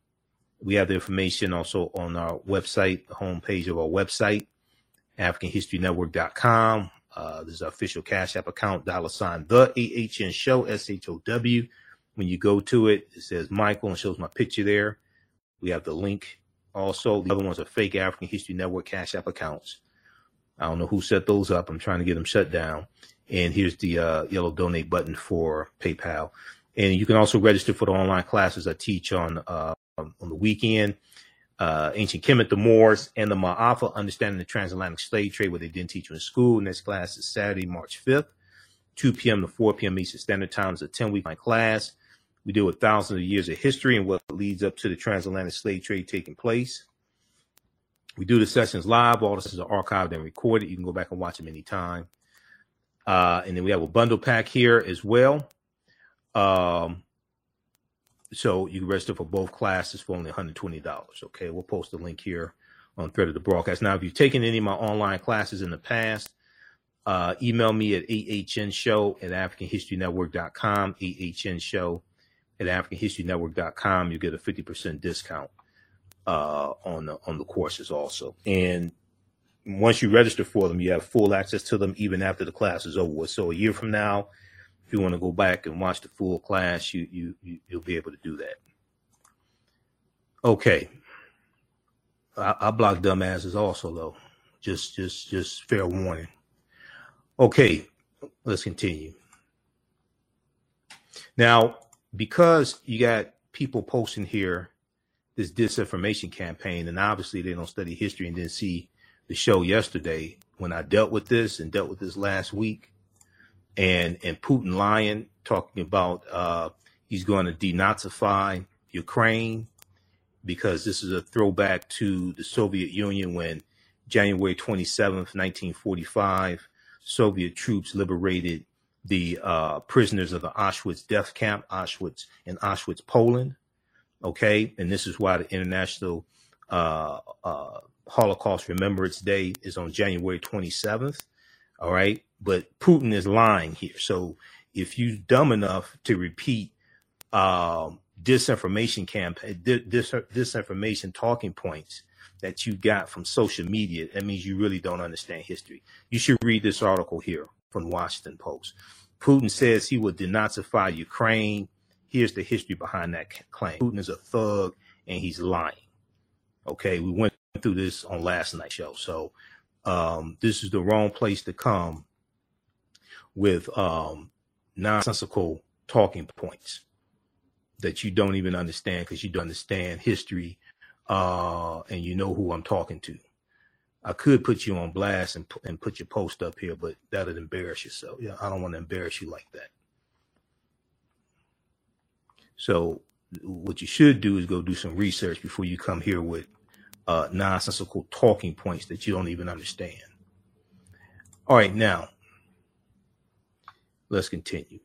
S1: We have the information also on our website, the homepage of our website, AfricanHistoryNetwork.com. Uh, is our official Cash App account, dollar sign the AHN show, S H O W. When you go to it, it says Michael and shows my picture there. We have the link. Also, the other ones are fake African History Network Cash App accounts. I don't know who set those up. I'm trying to get them shut down. And here's the uh, yellow donate button for PayPal. And you can also register for the online classes I teach on uh, on the weekend uh, ancient Kemet, the Moors, and the Ma'afa, understanding the transatlantic slave trade, what they didn't teach you in school. Next class is Saturday, March 5th, 2 p.m. to 4 p.m. Eastern Standard Time. It's a 10 week class. We deal with thousands of years of history and what leads up to the transatlantic slave trade taking place. We do the sessions live. All the sessions are archived and recorded. You can go back and watch them anytime. Uh, and then we have a bundle pack here as well. Um, so you can register for both classes for only $120. Okay, we'll post a link here on thread of the broadcast. Now, if you've taken any of my online classes in the past, uh, email me at ahnshow at africanhistorynetwork.com, ahnshow at africanhistorynetwork.com. You get a 50% discount uh, on the on the courses also. And once you register for them, you have full access to them even after the class is over. So a year from now, if you want to go back and watch the full class, you you, you you'll be able to do that. Okay. I, I block dumbasses also though. Just just just fair warning. Okay, let's continue. Now, because you got people posting here this disinformation campaign, and obviously they don't study history and didn't see the show yesterday when I dealt with this and dealt with this last week, and and Putin lying, talking about uh, he's going to denazify Ukraine because this is a throwback to the Soviet Union when January 27th, 1945, Soviet troops liberated the uh, prisoners of the Auschwitz death camp, Auschwitz in Auschwitz, Poland. Okay, and this is why the International uh, uh, Holocaust Remembrance Day is on January 27th. All right, but Putin is lying here. So if you dumb enough to repeat um, disinformation campaign, dis- disinformation talking points that you got from social media, that means you really don't understand history. You should read this article here from Washington Post. Putin says he will denazify Ukraine. Here's the history behind that claim. Putin is a thug and he's lying. Okay, we went through this on last night's show. So um, this is the wrong place to come with um, nonsensical talking points that you don't even understand because you don't understand history uh, and you know who I'm talking to. I could put you on blast and, and put your post up here, but that'd embarrass yourself. Yeah, I don't want to embarrass you like that. So what you should do is go do some research before you come here with uh, nonsensical talking points that you don't even understand. All right, now let's continue.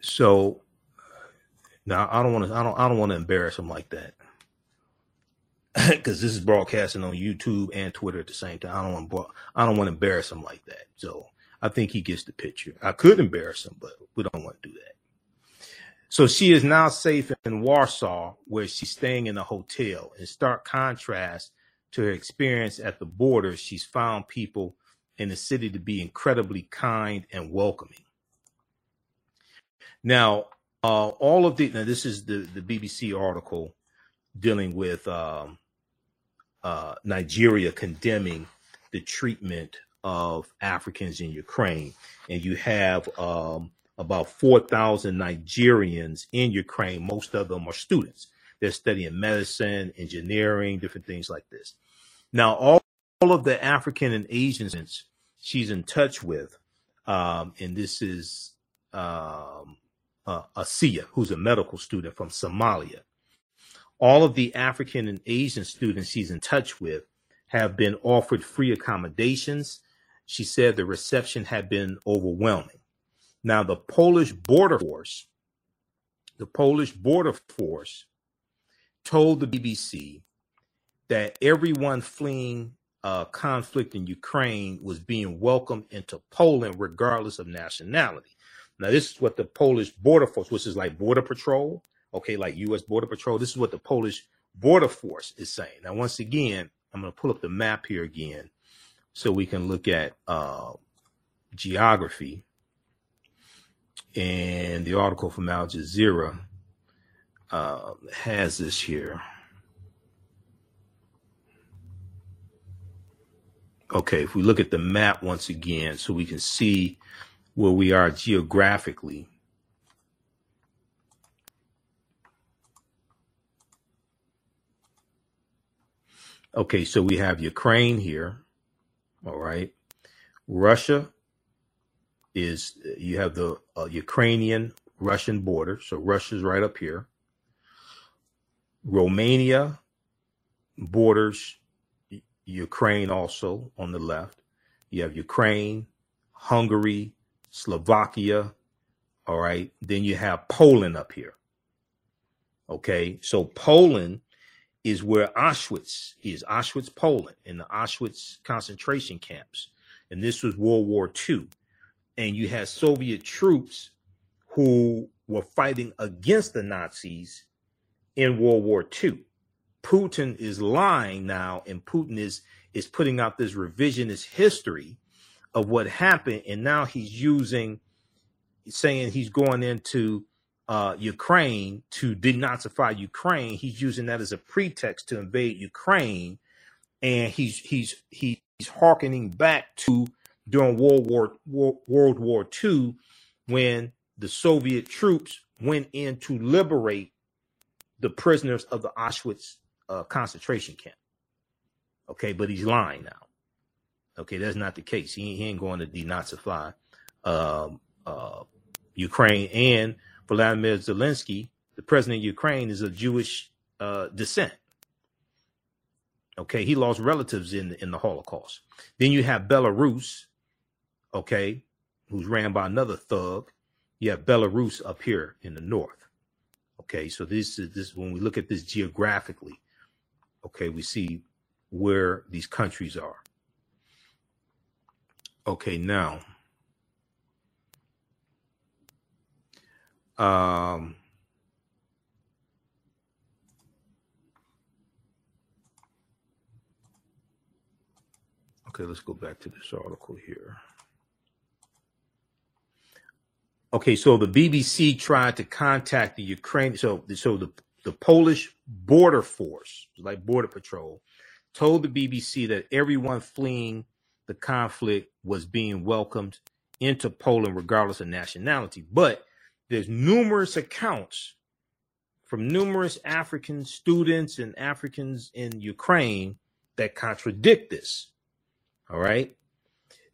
S1: So now I don't want to I don't I don't want to embarrass him like that. Because this is broadcasting on YouTube and Twitter at the same time. I don't want to, I don't want to embarrass him like that. So I think he gets the picture. I could embarrass him, but we don't want to do that. So she is now safe in Warsaw, where she's staying in a hotel. In stark contrast to her experience at the border, she's found people in the city to be incredibly kind and welcoming. Now, uh, all of the now this is the the BBC article dealing with um, uh, Nigeria condemning the treatment of Africans in Ukraine, and you have um, about four thousand Nigerians in Ukraine. Most of them are students. They're studying medicine, engineering, different things like this. Now, all, all of the African and Asians she's in touch with, um, and this is um, uh, Asiya, who's a medical student from Somalia. All of the African and Asian students she's in touch with have been offered free accommodations. She said the reception had been overwhelming. Now, the Polish border force, the Polish border force told the BBC that everyone fleeing uh, conflict in Ukraine was being welcomed into Poland regardless of nationality. Now, this is what the Polish Border Force, which is like Border Patrol, okay, like U.S. Border Patrol, this is what the Polish Border Force is saying. Now, once again, I'm going to pull up the map here again so we can look at uh, geography. And the article from Al Jazeera uh, has this here. Okay, if we look at the map once again, so we can see where we are geographically. Okay, so we have Ukraine here. All right. Russia is, you have the uh, Ukrainian Russian border. So Russia's right up here. Romania borders Ukraine also on the left. You have Ukraine, Hungary, Slovakia. All right. Then you have Poland up here. Okay, so Poland is where Auschwitz is, Auschwitz, Poland, in the Auschwitz concentration camps. And this was World War II. And you had Soviet troops who were fighting against the Nazis in World War II. Putin is lying now, and Putin is is putting out this revisionist history of what happened, and now he's using saying he's going into uh, Ukraine to denazify Ukraine. He's using that as a pretext to invade Ukraine, and he's he's he's harkening back to during World War, World War II when the Soviet troops went in to liberate the prisoners of the Auschwitz uh, concentration camp. Okay, but he's lying now. Okay, that's not the case. He, he ain't going to denazify um, uh, Ukraine. And Vladimir Zelensky, the president of Ukraine, is of Jewish uh, descent. Okay, he lost relatives in in the Holocaust. Then you have Belarus, okay, who's ran by another thug. You have Belarus up here in the north. Okay, so this is this when we look at this geographically, okay, we see where these countries are. Okay, now um Okay, let's go back to this article here. Okay, so the BBC tried to contact the Ukraine. So, so the the Polish border force, like border patrol, told the BBC that everyone fleeing the conflict was being welcomed into Poland, regardless of nationality. But there's numerous accounts from numerous African students and Africans in Ukraine that contradict this. All right.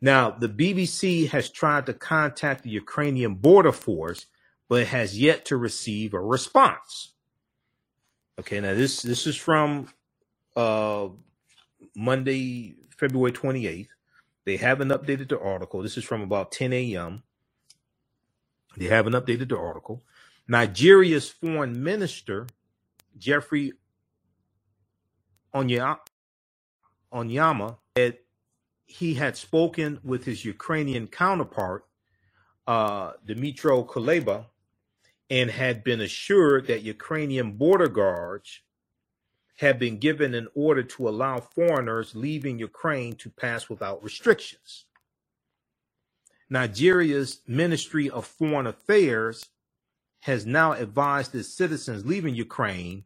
S1: Now, the BBC has tried to contact the Ukrainian border force, but has yet to receive a response. Okay, now this this is from uh, Monday, February 28th. They haven't updated the article. This is from about 10 a.m. They haven't updated the article. Nigeria's foreign minister, Geoffrey Onyeama, said he had spoken with his Ukrainian counterpart, uh, Dmytro Kuleba, and had been assured that Ukrainian border guards had been given an order to allow foreigners leaving Ukraine to pass without restrictions. Nigeria's Ministry of Foreign Affairs has now advised its citizens leaving Ukraine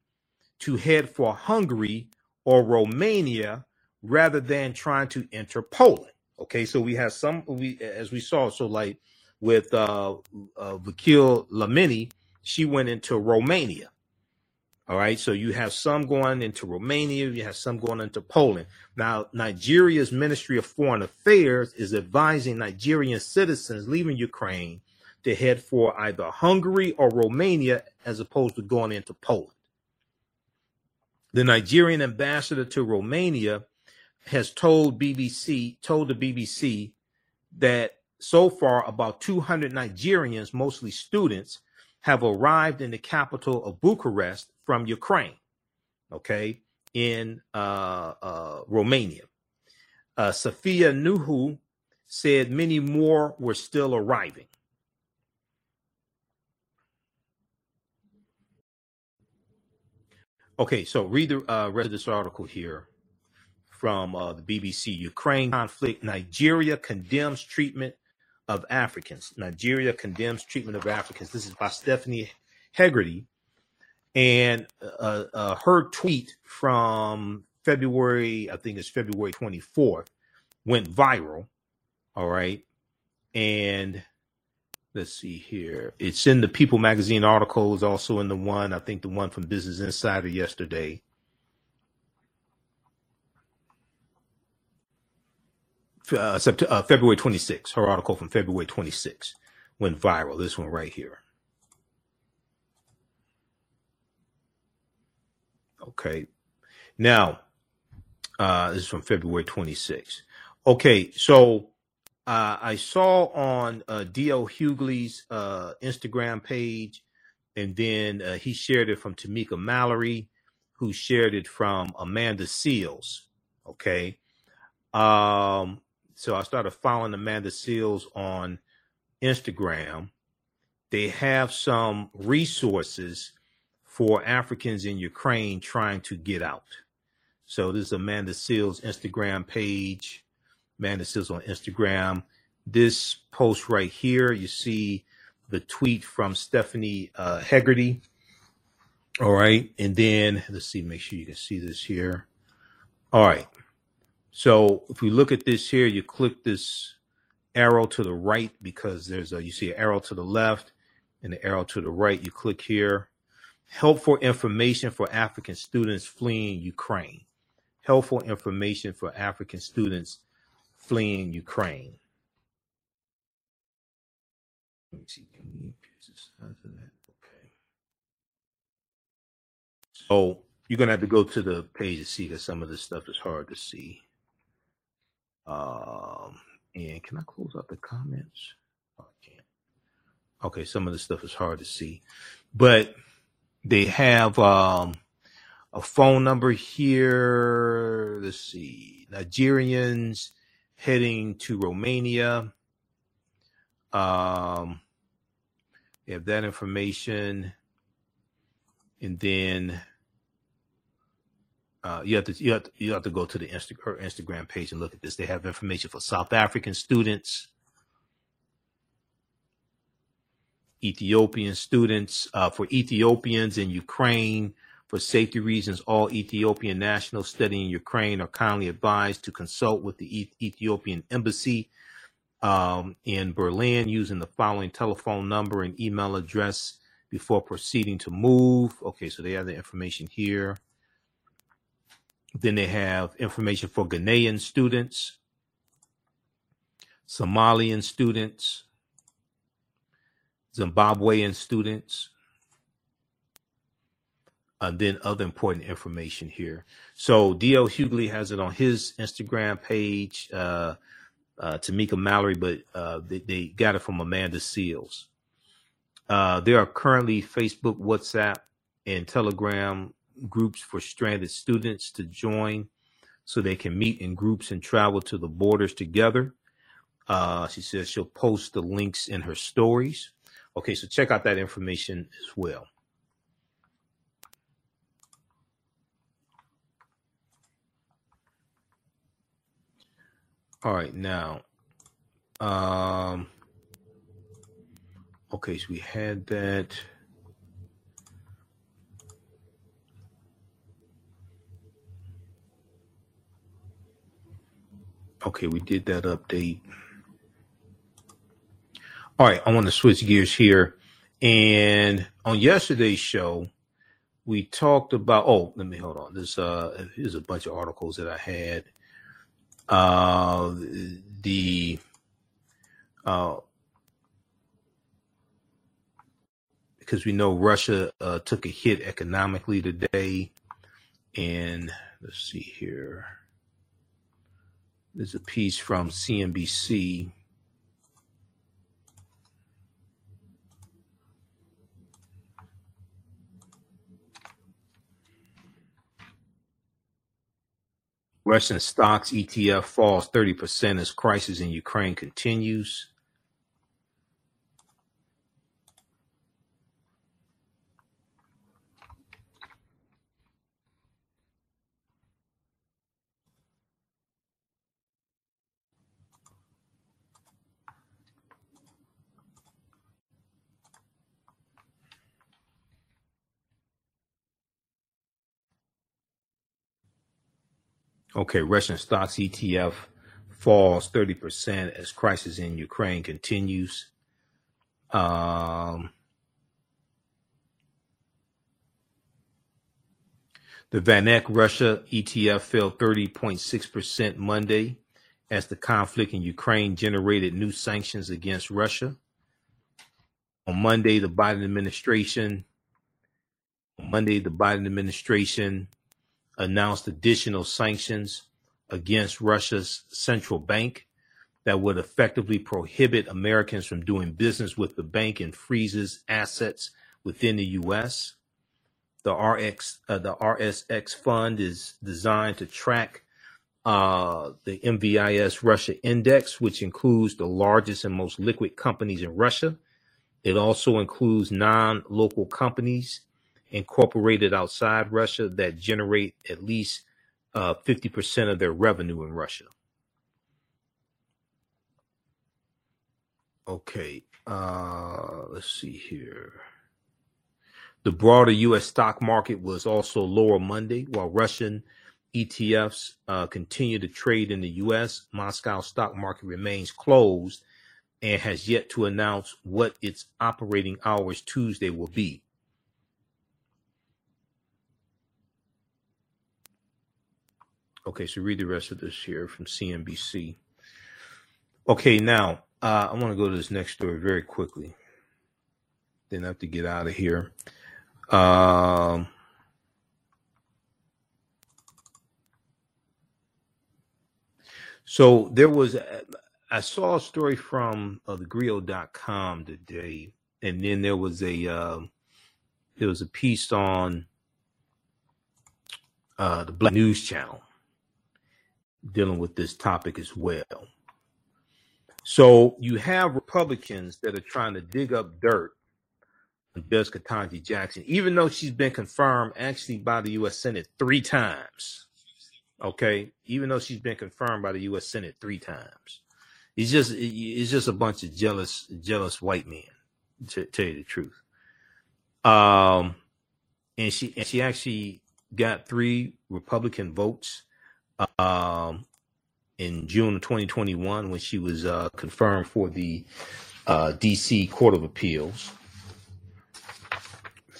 S1: to head for Hungary or Romania rather than trying to enter Poland. Okay, so we have some we as we saw, so like with uh, uh Vakil Lamini, she went into Romania. All right, so you have some going into Romania, you have some going into Poland. Now, Nigeria's Ministry of Foreign Affairs is advising Nigerian citizens leaving Ukraine to head for either Hungary or Romania as opposed to going into Poland. The Nigerian ambassador to Romania has told BBC, told the BBC that so far about 200 Nigerians, mostly students, have arrived in the capital of Bucharest from Ukraine, okay, in uh, uh, Romania. Uh, Sofia Nuhu said many more were still arriving. Okay, so read the uh, rest of this article here from uh, the BBC. Ukraine conflict. Nigeria condemns treatment of Africans. Nigeria condemns treatment of Africans. This is by Stephanie Hegarty. And uh, uh, her tweet from February, I think it's February 24th, went viral. All right. And let's see here. It's in the People magazine article, is also in the one, I think the one from Business Insider yesterday. Uh, uh, February 26, her article from February 26 went viral. This one right here. Okay. Now, uh, this is from February 26. Okay. So, uh, I saw on uh, D.L. Hughley's uh, Instagram page and then uh, he shared it from Tamika Mallory, who shared it from Amanda Seales. Okay. Um, so I started following Amanda Seales on Instagram. They have some resources for Africans in Ukraine trying to get out. So this is Amanda Seales Instagram page. Amanda Seales on Instagram. This post right here, you see the tweet from Stephanie uh, Hegarty. All right. And then let's see, make sure you can see this here. All right. So if we look at this here, you click this arrow to the right because there's a, you see an arrow to the left and the arrow to the right. You click here. Helpful information for African students fleeing Ukraine. Helpful information for African students fleeing Ukraine. Let me see. Can of that? Okay. So you're gonna have to go to the page to see because some of this stuff is hard to see. Um, and can I close out the comments? Oh, I can't. Okay, some of the stuff is hard to see, but they have um, a phone number here. Let's see, Nigerians heading to Romania. Um, they have that information, and then uh, you have to you have to, you have to go to the Insta, her Instagram page and look at this. They have information for South African students, Ethiopian students, uh, for Ethiopians in Ukraine. For safety reasons, all Ethiopian nationals studying Ukraine are kindly advised to consult with the Ethiopian embassy um, in Berlin using the following telephone number and email address before proceeding to move. Okay, so they have the information here. Then they have information for Ghanaian students, Somalian students, Zimbabwean students, and then other important information here. So DL Hughley has it on his Instagram page, uh, uh, Tamika Mallory, but uh, they, they got it from Amanda Seales. Uh, there are currently Facebook, WhatsApp, and Telegram groups for stranded students to join so they can meet in groups and travel to the borders together. Uh, she says she'll post the links in her stories. Okay, so check out that information as well. All right, now, um, okay, so we had that. Okay, we did that update. All right, I want to switch gears here. And on yesterday's show, we talked about. Oh, let me hold on. This uh, a bunch of articles that I had. Uh, the uh, because we know Russia uh, took a hit economically today, and let's see here. There's a piece from CNBC. Russian stocks ETF falls 30% as crisis in Ukraine continues. Okay, Russian stocks ETF falls 30% as crisis in Ukraine continues. Um, the VanEck Russia ETF fell 30.6% Monday as the conflict in Ukraine generated new sanctions against Russia. On Monday, the Biden administration on Monday, the Biden administration announced additional sanctions against Russia's central bank that would effectively prohibit Americans from doing business with the bank and freezes assets within the U.S. The RX, uh, the RSX fund is designed to track uh, the MVIS Russia Index, which includes the largest and most liquid companies in Russia. It also includes non-local companies incorporated outside Russia that generate at least uh, 50% of their revenue in Russia. Okay, uh, let's see here. The broader U.S. stock market was also lower Monday, while Russian ETFs uh, continue to trade in the U.S. Moscow stock market remains closed and has yet to announce what its operating hours Tuesday will be. Okay, so read the rest of this here from CNBC. Okay, now uh, I want to go to this next story very quickly. Then I have to get out of here. Um, so there was, I saw a story from uh, thegrio.com today, and then there was a uh, there was a piece on uh, the Black News Channel dealing with this topic as well. So you have Republicans that are trying to dig up dirt on Judge Ketanji Jackson, even though she's been confirmed actually by the U.S. Senate three times. Okay, even though she's been confirmed by the U.S. Senate three times, it's just it's just a bunch of jealous jealous white men. To tell you the truth, um, and she and she actually got three Republican votes um, in June of 2021 when she was uh, confirmed for the uh, D.C. Court of Appeals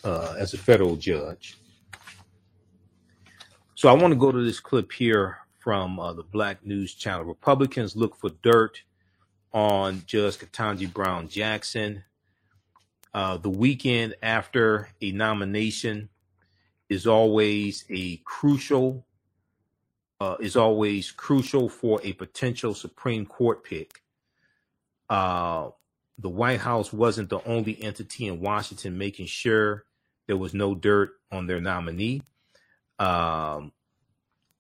S1: uh, as a federal judge. So I want to go to this clip here from uh, the Black News Channel. Republicans look for dirt on Judge Ketanji Brown Jackson. Uh, the weekend after a nomination is always a crucial uh, is always crucial for a potential Supreme Court pick. Uh, the White House wasn't the only entity in Washington making sure there was no dirt on their nominee. Um,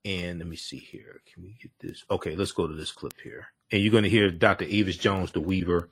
S1: and let me see here. Can we get this? Okay, let's go to this clip here. And you're going to hear Dr. Avis Jones, DeWeaver,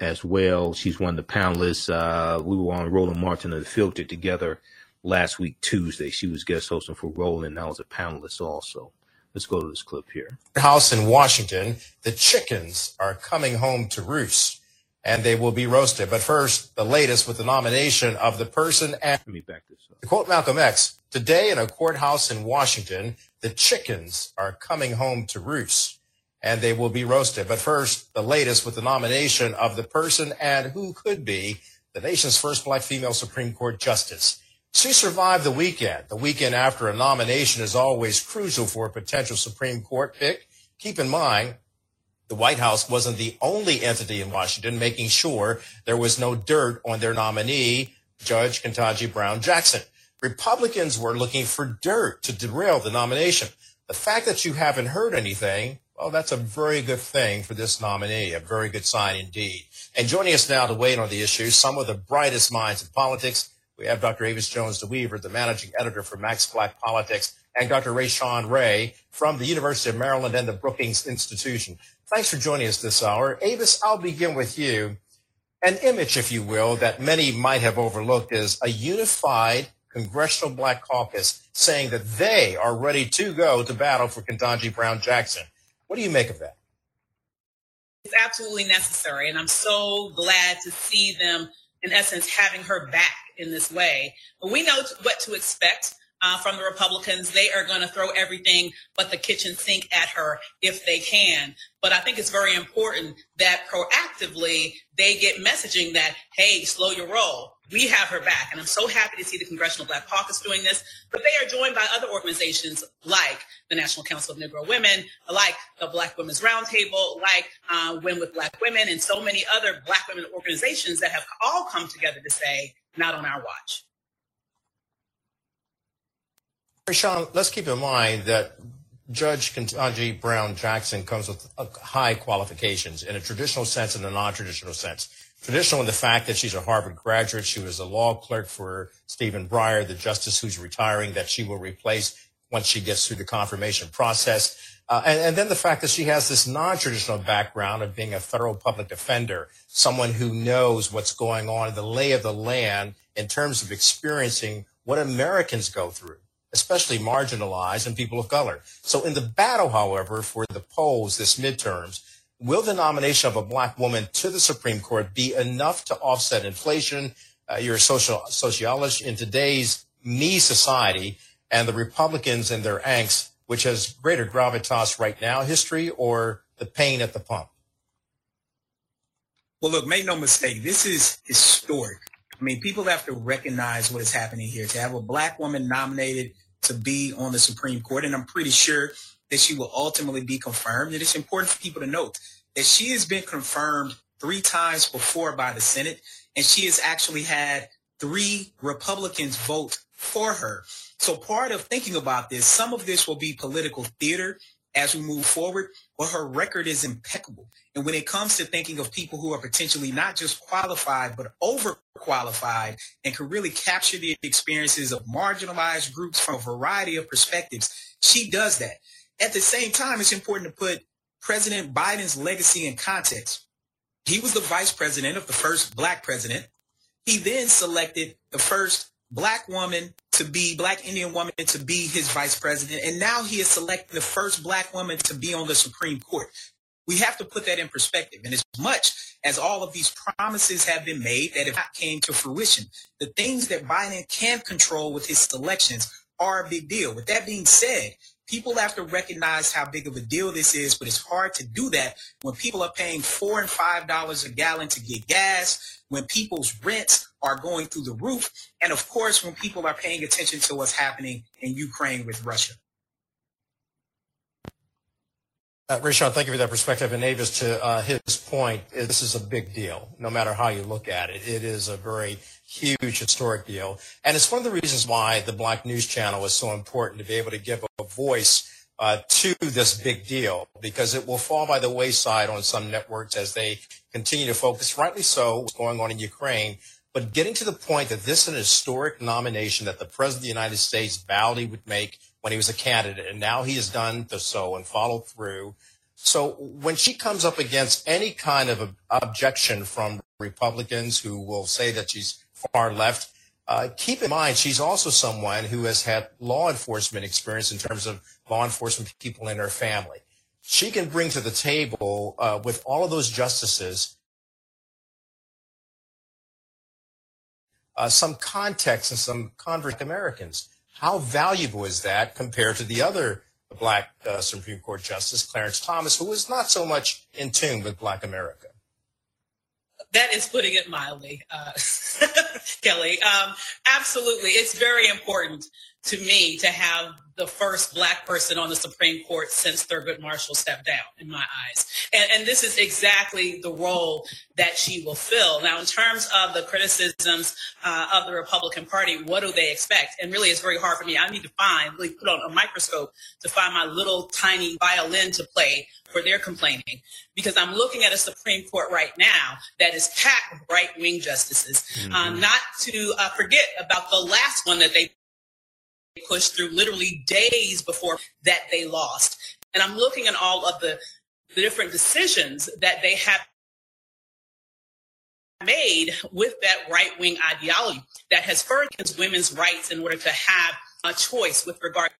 S1: as well. She's one of the panelists. Uh, we were on Roland Martin Unfiltered together last week, Tuesday. She was guest hosting for Roland. I was a panelist also. Let's go to this clip here.
S9: House in Washington, the chickens are coming home to roost and they will be roasted. But first, the latest with the nomination of the person and
S1: Let me back this up.
S9: to quote Malcolm X, today in a courthouse in Washington, the chickens are coming home to roost and they will be roasted. But first, the latest with the nomination of the person and who could be the nation's first black female Supreme Court justice. She survived the weekend. The weekend after a nomination is always crucial for a potential Supreme Court pick. Keep in mind, the White House wasn't the only entity in Washington making sure there was no dirt on their nominee, Judge Ketanji Brown Jackson. Republicans were looking for dirt to derail the nomination. The fact that you haven't heard anything, well, that's a very good thing for this nominee, a very good sign indeed. And joining us now to weigh in on the issue, some of the brightest minds in politics, we have Dr. Avis Jones DeWeaver, the managing editor for Max Black Politics, and Dr. Rashawn Ray from the University of Maryland and the Brookings Institution. Thanks for joining us this hour. Avis, I'll begin with you. An image, if you will, that many might have overlooked is a unified Congressional Black Caucus saying that they are ready to go to battle for Ketanji Brown Jackson. What do you make of that?
S10: It's absolutely necessary, and I'm so glad to see them, in essence, having her back in this way. But we know what to expect uh, from the Republicans. They are going to throw everything but the kitchen sink at her if they can. But I think it's very important that proactively they get messaging that, hey, slow your roll. We have her back. And I'm so happy to see the Congressional Black Caucus doing this. But they are joined by other organizations like the National Council of Negro Women, like the Black Women's Roundtable, like uh, Win with Black Women, and so many other Black women organizations that have all come together to say, not on our watch.
S9: Sean, let's keep in mind that Judge Ketanji Brown Jackson comes with uh, high qualifications in a traditional sense and a non-traditional sense. Traditional in the fact that she's a Harvard graduate. She was a law clerk for Stephen Breyer, the justice who's retiring, that she will replace once she gets through the confirmation process. Uh, and, and, then the fact that she has this non-traditional background of being a federal public defender, someone who knows what's going on, the lay of the land in terms of experiencing what Americans go through, especially marginalized and people of color. So in the battle, however, for the polls this midterms, will the nomination of a black woman to the Supreme Court be enough to offset inflation? Uh, you're a social sociologist in today's me society and the Republicans and their angst, which has greater gravitas right now, history or the pain at the pump?
S11: Well, look, make no mistake, this is historic. I mean, people have to recognize what is happening here. To have a black woman nominated to be on the Supreme Court, and I'm pretty sure that she will ultimately be confirmed. And it's important for people to note that she has been confirmed three times before by the Senate, and she has actually had three Republicans vote for her. So part of thinking about this, some of this will be political theater as we move forward, but her record is impeccable. And when it comes to thinking of people who are potentially not just qualified, but overqualified and can really capture the experiences of marginalized groups from a variety of perspectives, she does that. At the same time, it's important to put President Biden's legacy in context. He was the vice president of the first black president. He then selected the first black woman to be black Indian woman to be his vice president. And now he is selecting the first black woman to be on the Supreme Court. We have to put that in perspective. And as much as all of these promises have been made that have not came to fruition, the things that Biden can control with his selections are a big deal. With that being said, people have to recognize how big of a deal this is, but it's hard to do that when people are paying four and five dollars a gallon to get gas, when people's rents are going through the roof, and of course, when people are paying attention to what's happening in Ukraine with Russia.
S9: Uh, Rashawn, thank you for that perspective. And Avis, to uh, his point, this is a big deal, no matter how you look at it. It is a very huge historic deal. And it's one of the reasons why the Black News Channel is so important to be able to give a voice uh, to this big deal because it will fall by the wayside on some networks as they continue to focus, rightly so, what's going on in Ukraine. But getting to the point that this is an historic nomination that the President of the United States vowed he would make when he was a candidate, and now he has done so and followed through. So when she comes up against any kind of objection from Republicans who will say that she's far left, uh, keep in mind she's also someone who has had law enforcement experience in terms of law enforcement people in her family. She can bring to the table uh, with all of those justices uh, some context and some convert Americans. How valuable is that compared to the other black uh, Supreme Court Justice, Clarence Thomas, who was not so much in tune with black America?
S10: That is putting it mildly, uh, Kelly. Um, absolutely. It's very important to me to have the first black person on the Supreme Court since Thurgood Marshall stepped down, in my eyes. And, and, this is exactly the role that she will fill. Now, in terms of the criticisms uh, of the Republican Party, what do they expect? And really, it's very hard for me. I need to find, really put on a microscope to find my little tiny violin to play for their complaining. Because I'm looking at a Supreme Court right now that is packed with right wing justices. Mm-hmm. Um, not to uh, forget about the last one that they pushed through literally days before that they lost. And I'm looking at all of the, the different decisions that they have made with that right wing ideology that has furthered women's rights in order to have a choice with regard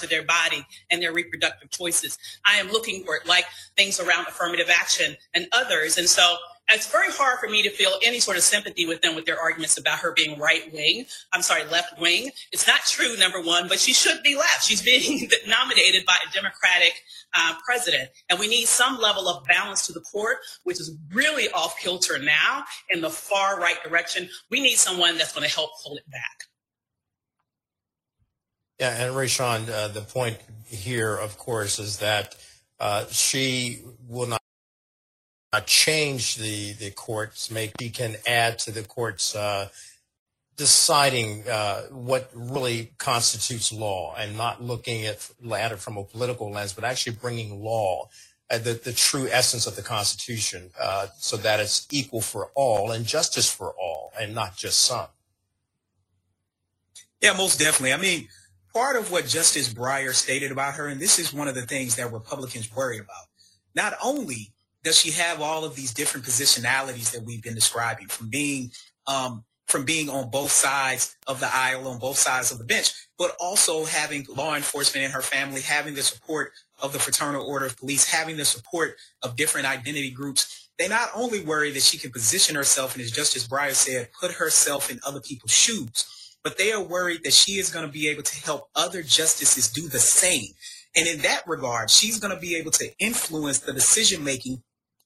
S10: to their body and their reproductive choices. I am looking for it like things around affirmative action and others. And so it's very hard for me to feel any sort of sympathy with them with their arguments about her being right wing. I'm sorry, left wing. It's not true, number one, but she should be left. She's being nominated by a Democratic uh, president. And we need some level of balance to the court, which is really off kilter now in the far right direction. We need someone that's going to help pull it back.
S9: Yeah, and Rashawn, uh, the point here, of course, is that uh, she will not change the, the courts, make he can add to the court's uh, deciding uh, what really constitutes law and not looking at, at it from a political lens, but actually bringing law, uh, the, the true essence of the Constitution, uh, so that it's equal for all and justice for all and not just some.
S11: Yeah, most definitely. I mean, part of what Justice Breyer stated about her, and this is one of the things that Republicans worry about, not only does she have all of these different positionalities that we've been describing from being um, from being on both sides of the aisle, on both sides of the bench, but also having law enforcement in her family, having the support of the Fraternal Order of Police, having the support of different identity groups. They not only worry that she can position herself, and as Justice Breyer said, put herself in other people's shoes, but they are worried that she is going to be able to help other justices do the same. And in that regard, she's going to be able to influence the decision making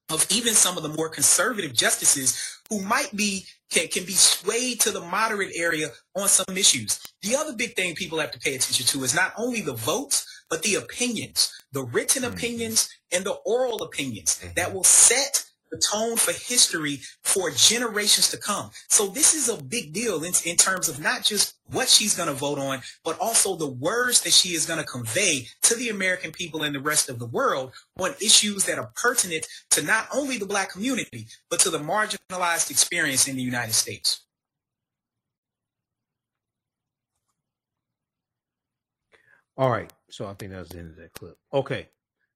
S11: of even some of the more conservative justices who might be can, can be swayed to the moderate area on some issues. The other big thing people have to pay attention to is not only the votes, but the opinions, the written mm-hmm. opinions and the oral opinions mm-hmm. that will set the tone for history for generations to come. So this is a big deal in, in terms of not just what she's going to vote on, but also the words that she is going to convey to the American people and the rest of the world on issues that are pertinent to not only the black community, but to the marginalized experience in the United States.
S1: All right. So I think that was the end of that clip. Okay.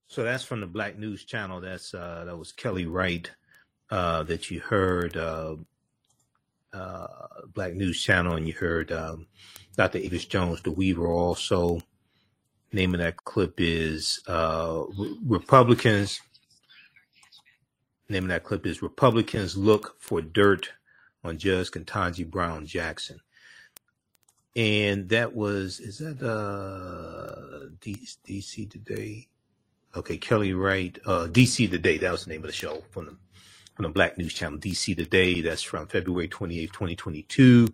S1: So that's from the Black News Channel. That's uh, that was Kelly Wright uh, that you heard. Uh, uh, Black News Channel, and you heard um, Dr. Avis Jones, DeWeaver. Also, name of that clip is uh, Republicans. Name of that clip is Republicans look for dirt on Judge Ketanji Brown Jackson. And that was is that uh DC today? Okay, Kelly Wright, uh, DC Today. That was the name of the show from the from the Black News Channel, DC Today. That's from February 28th, 2022.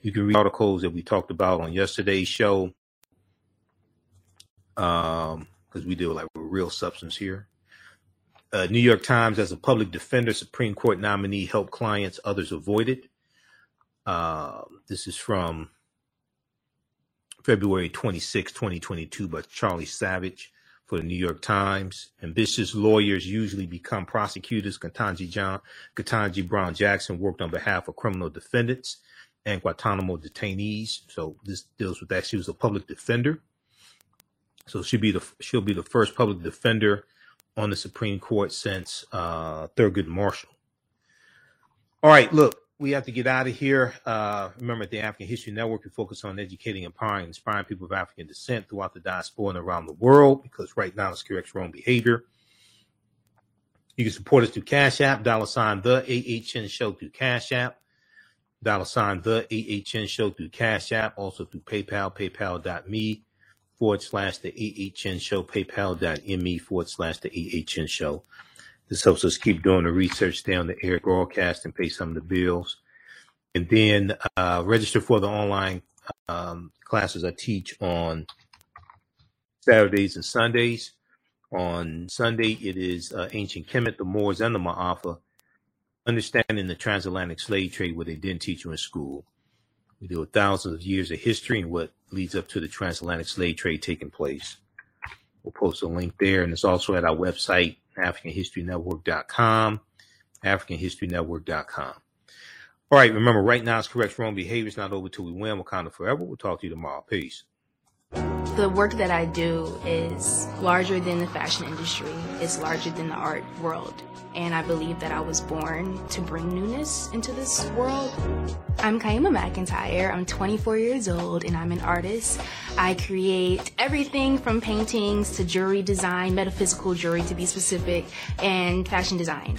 S1: You can read articles that we talked about on yesterday's show. Um, because we deal like with real substance here. Uh, New York Times, as a public defender, Supreme Court nominee, help clients others avoid it. Uh, this is from February 26, 2022, by Charlie Savage for the New York Times. Ambitious lawyers usually become prosecutors. Ketanji, John, Ketanji Brown Jackson worked on behalf of criminal defendants and Guantanamo detainees. So this deals with that. She was a public defender. So she'll be the she'll be the first public defender on the Supreme Court since uh, Thurgood Marshall. All right, look, we have to get out of here. Uh, remember, at the African History Network, we focus on educating, empowering, inspiring people of African descent throughout the diaspora and around the world because right now it's correct wrong behavior. You can support us through Cash App, dollar sign the AHN show through Cash App, dollar sign the AHN show through Cash App, also through PayPal, paypal.me forward slash the AHN show, paypal.me forward slash the AHN show. This helps us keep doing the research, stay on the air broadcast, and pay some of the bills. And then uh, register for the online um, classes I teach on Saturdays and Sundays. On Sunday, it is uh, Ancient Kemet, the Moors, and the Maafa, understanding the transatlantic slave trade, what they didn't teach you in school. We deal with thousands of years of history and what leads up to the transatlantic slave trade taking place. We'll post a link there, and it's also at our website, AfricanHistoryNetwork.com, AfricanHistoryNetwork.com. All right, remember, right now it's correct wrong behavior. It's not over till we win. Wakanda forever. We'll talk to you tomorrow. Peace.
S2: The work that I do is larger than the fashion industry. It's larger than the art world. And I believe that I was born to bring newness into this world. I'm Kyemah McEntyre. I'm 24 years old and I'm an artist. I create everything from paintings to jewelry design, metaphysical jewelry to be specific, and fashion design.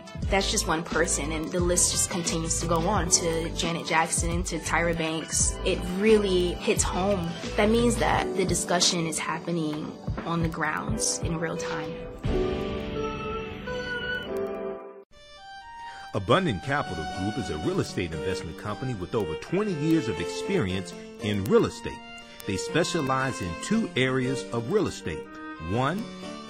S2: That's just one person, and the list just continues to go on to Janet Jackson, to Tyra Banks. It really hits home. That means that the discussion is happening on the grounds in real time.
S1: Abundant Capital Group is a real estate investment company with over 20 years of experience in real estate. They specialize in two areas of real estate. One,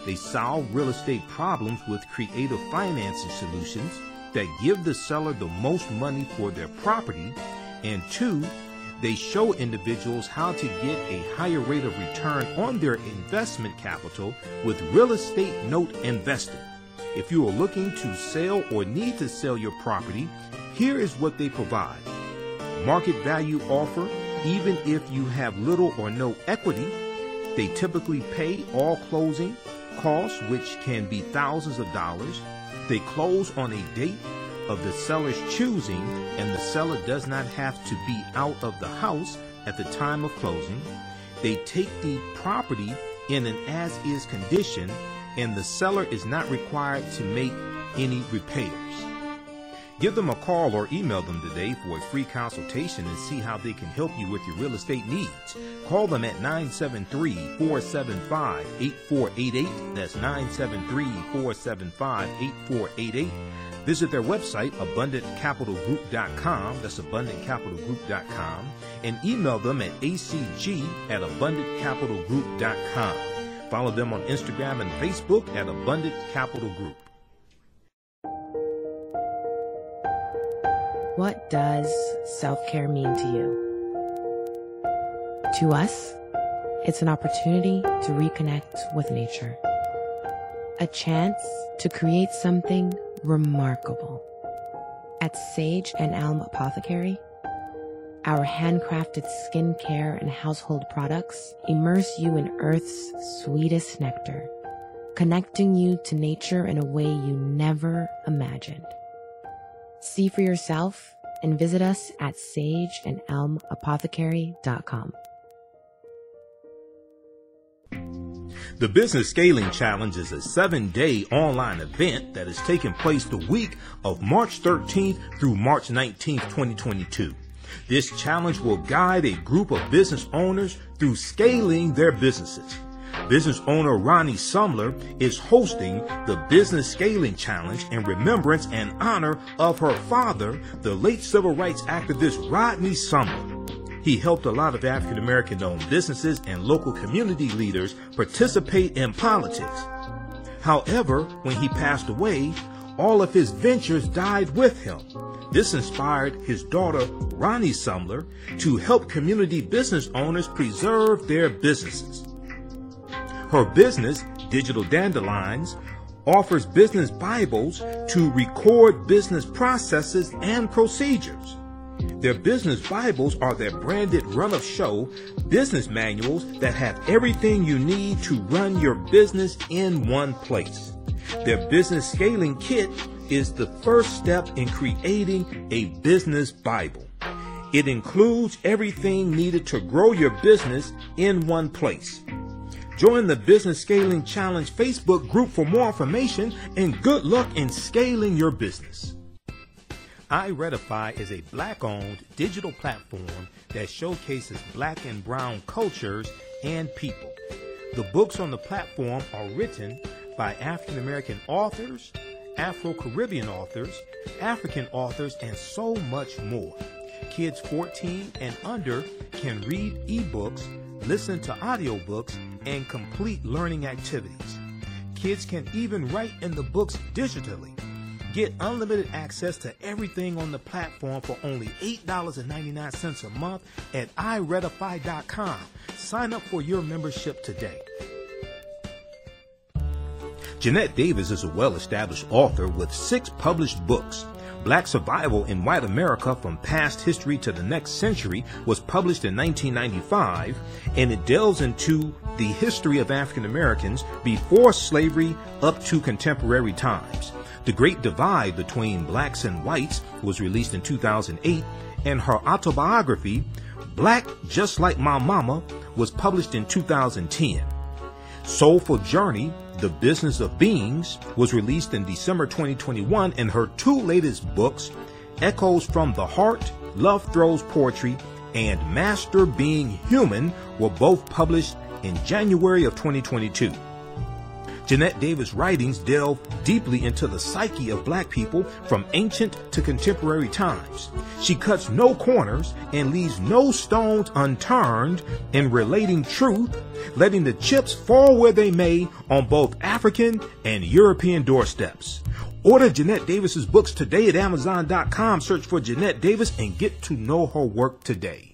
S1: they solve real estate problems with creative financing solutions that give the seller the most money for their property. And two, they show individuals how to get a higher rate of return on their investment capital with real estate note investing. If you are looking to sell or need to sell your property, here is what they provide. Market value offer, even if you have little or no equity. They typically pay all closing costs, which can be thousands of dollars. They close on a date of the seller's choosing, and the seller does not have to be out of the house at the time of closing. They take the property in an as is condition and the seller is not required to make any repairs. Give them a call or email them today for a free consultation and see how they can help you with your real estate needs. Call them at 973-475-8488. That's 973-475-8488. Visit their website, abundantcapitalgroup.com. That's abundantcapitalgroup.com. And email them at acg at abundantcapitalgroup.com. Follow them on Instagram and Facebook at Abundant Capital Group.
S12: What does self care mean to you? To us, it's an opportunity to reconnect with nature, a chance to create something remarkable. At Sage and Elm Apothecary, our handcrafted skincare and household products immerse you in Earth's sweetest nectar, connecting you to nature in a way you never imagined. See for yourself and visit us at sageandelmapothecary.com.
S1: The Business Scaling Challenge is a seven day online event that is taking place the week of March 13th through March 19th, 2022. This challenge will guide a group of business owners through scaling their businesses. Business owner Ronnie Sumler is hosting the Business Scaling Challenge in remembrance and honor of her father, the late civil rights activist Rodney Sumler. He helped a lot of African American owned businesses and local community leaders participate in politics. However, when he passed away, all of his ventures died with him. This inspired his daughter, Ronnie Sumler, to help community business owners preserve their businesses. Her business, Digital Dandelions, offers business Bibles to record business processes and procedures. Their business Bibles are their branded run of show business manuals that have everything you need to run your business in one place. Their business scaling kit is the first step in creating a business Bible. It includes everything needed to grow your business in one place. Join the Business Scaling Challenge Facebook group for more information and good luck in scaling your business. iRedify is a black owned digital platform that showcases black and brown cultures and people. The books on the platform are written by African American authors, Afro Caribbean authors, African authors, and so much more. Kids 14 and under can read ebooks, listen to audiobooks, and complete learning activities. Kids can even write in the books digitally. Get unlimited access to everything on the platform for only $8.99 a month at iRedify.com. Sign up for your membership today. Jeanette Davis is a well established author with six published books. Black Survival in White America from Past History to the Next Century was published in 1995, and it delves into the history of African Americans before slavery up to contemporary times. The Great Divide Between Blacks and Whites was released in 2008, and her autobiography, Black Just Like My Mama, was published in 2010. Soulful Journey, The Business of Beings, was released in December 2021, and her two latest books, Echoes from the Heart, Love Throws Poetry, and Master Being Human, were both published in January of 2022. Jeanette Davis' writings delve deeply into the psyche of black people from ancient to contemporary times. She cuts no corners and leaves no stones unturned in relating truth, letting the chips fall where they may on both African and European doorsteps. Order Jeanette Davis's books today at Amazon.com. Search for Jeanette Davis and get to know her work today.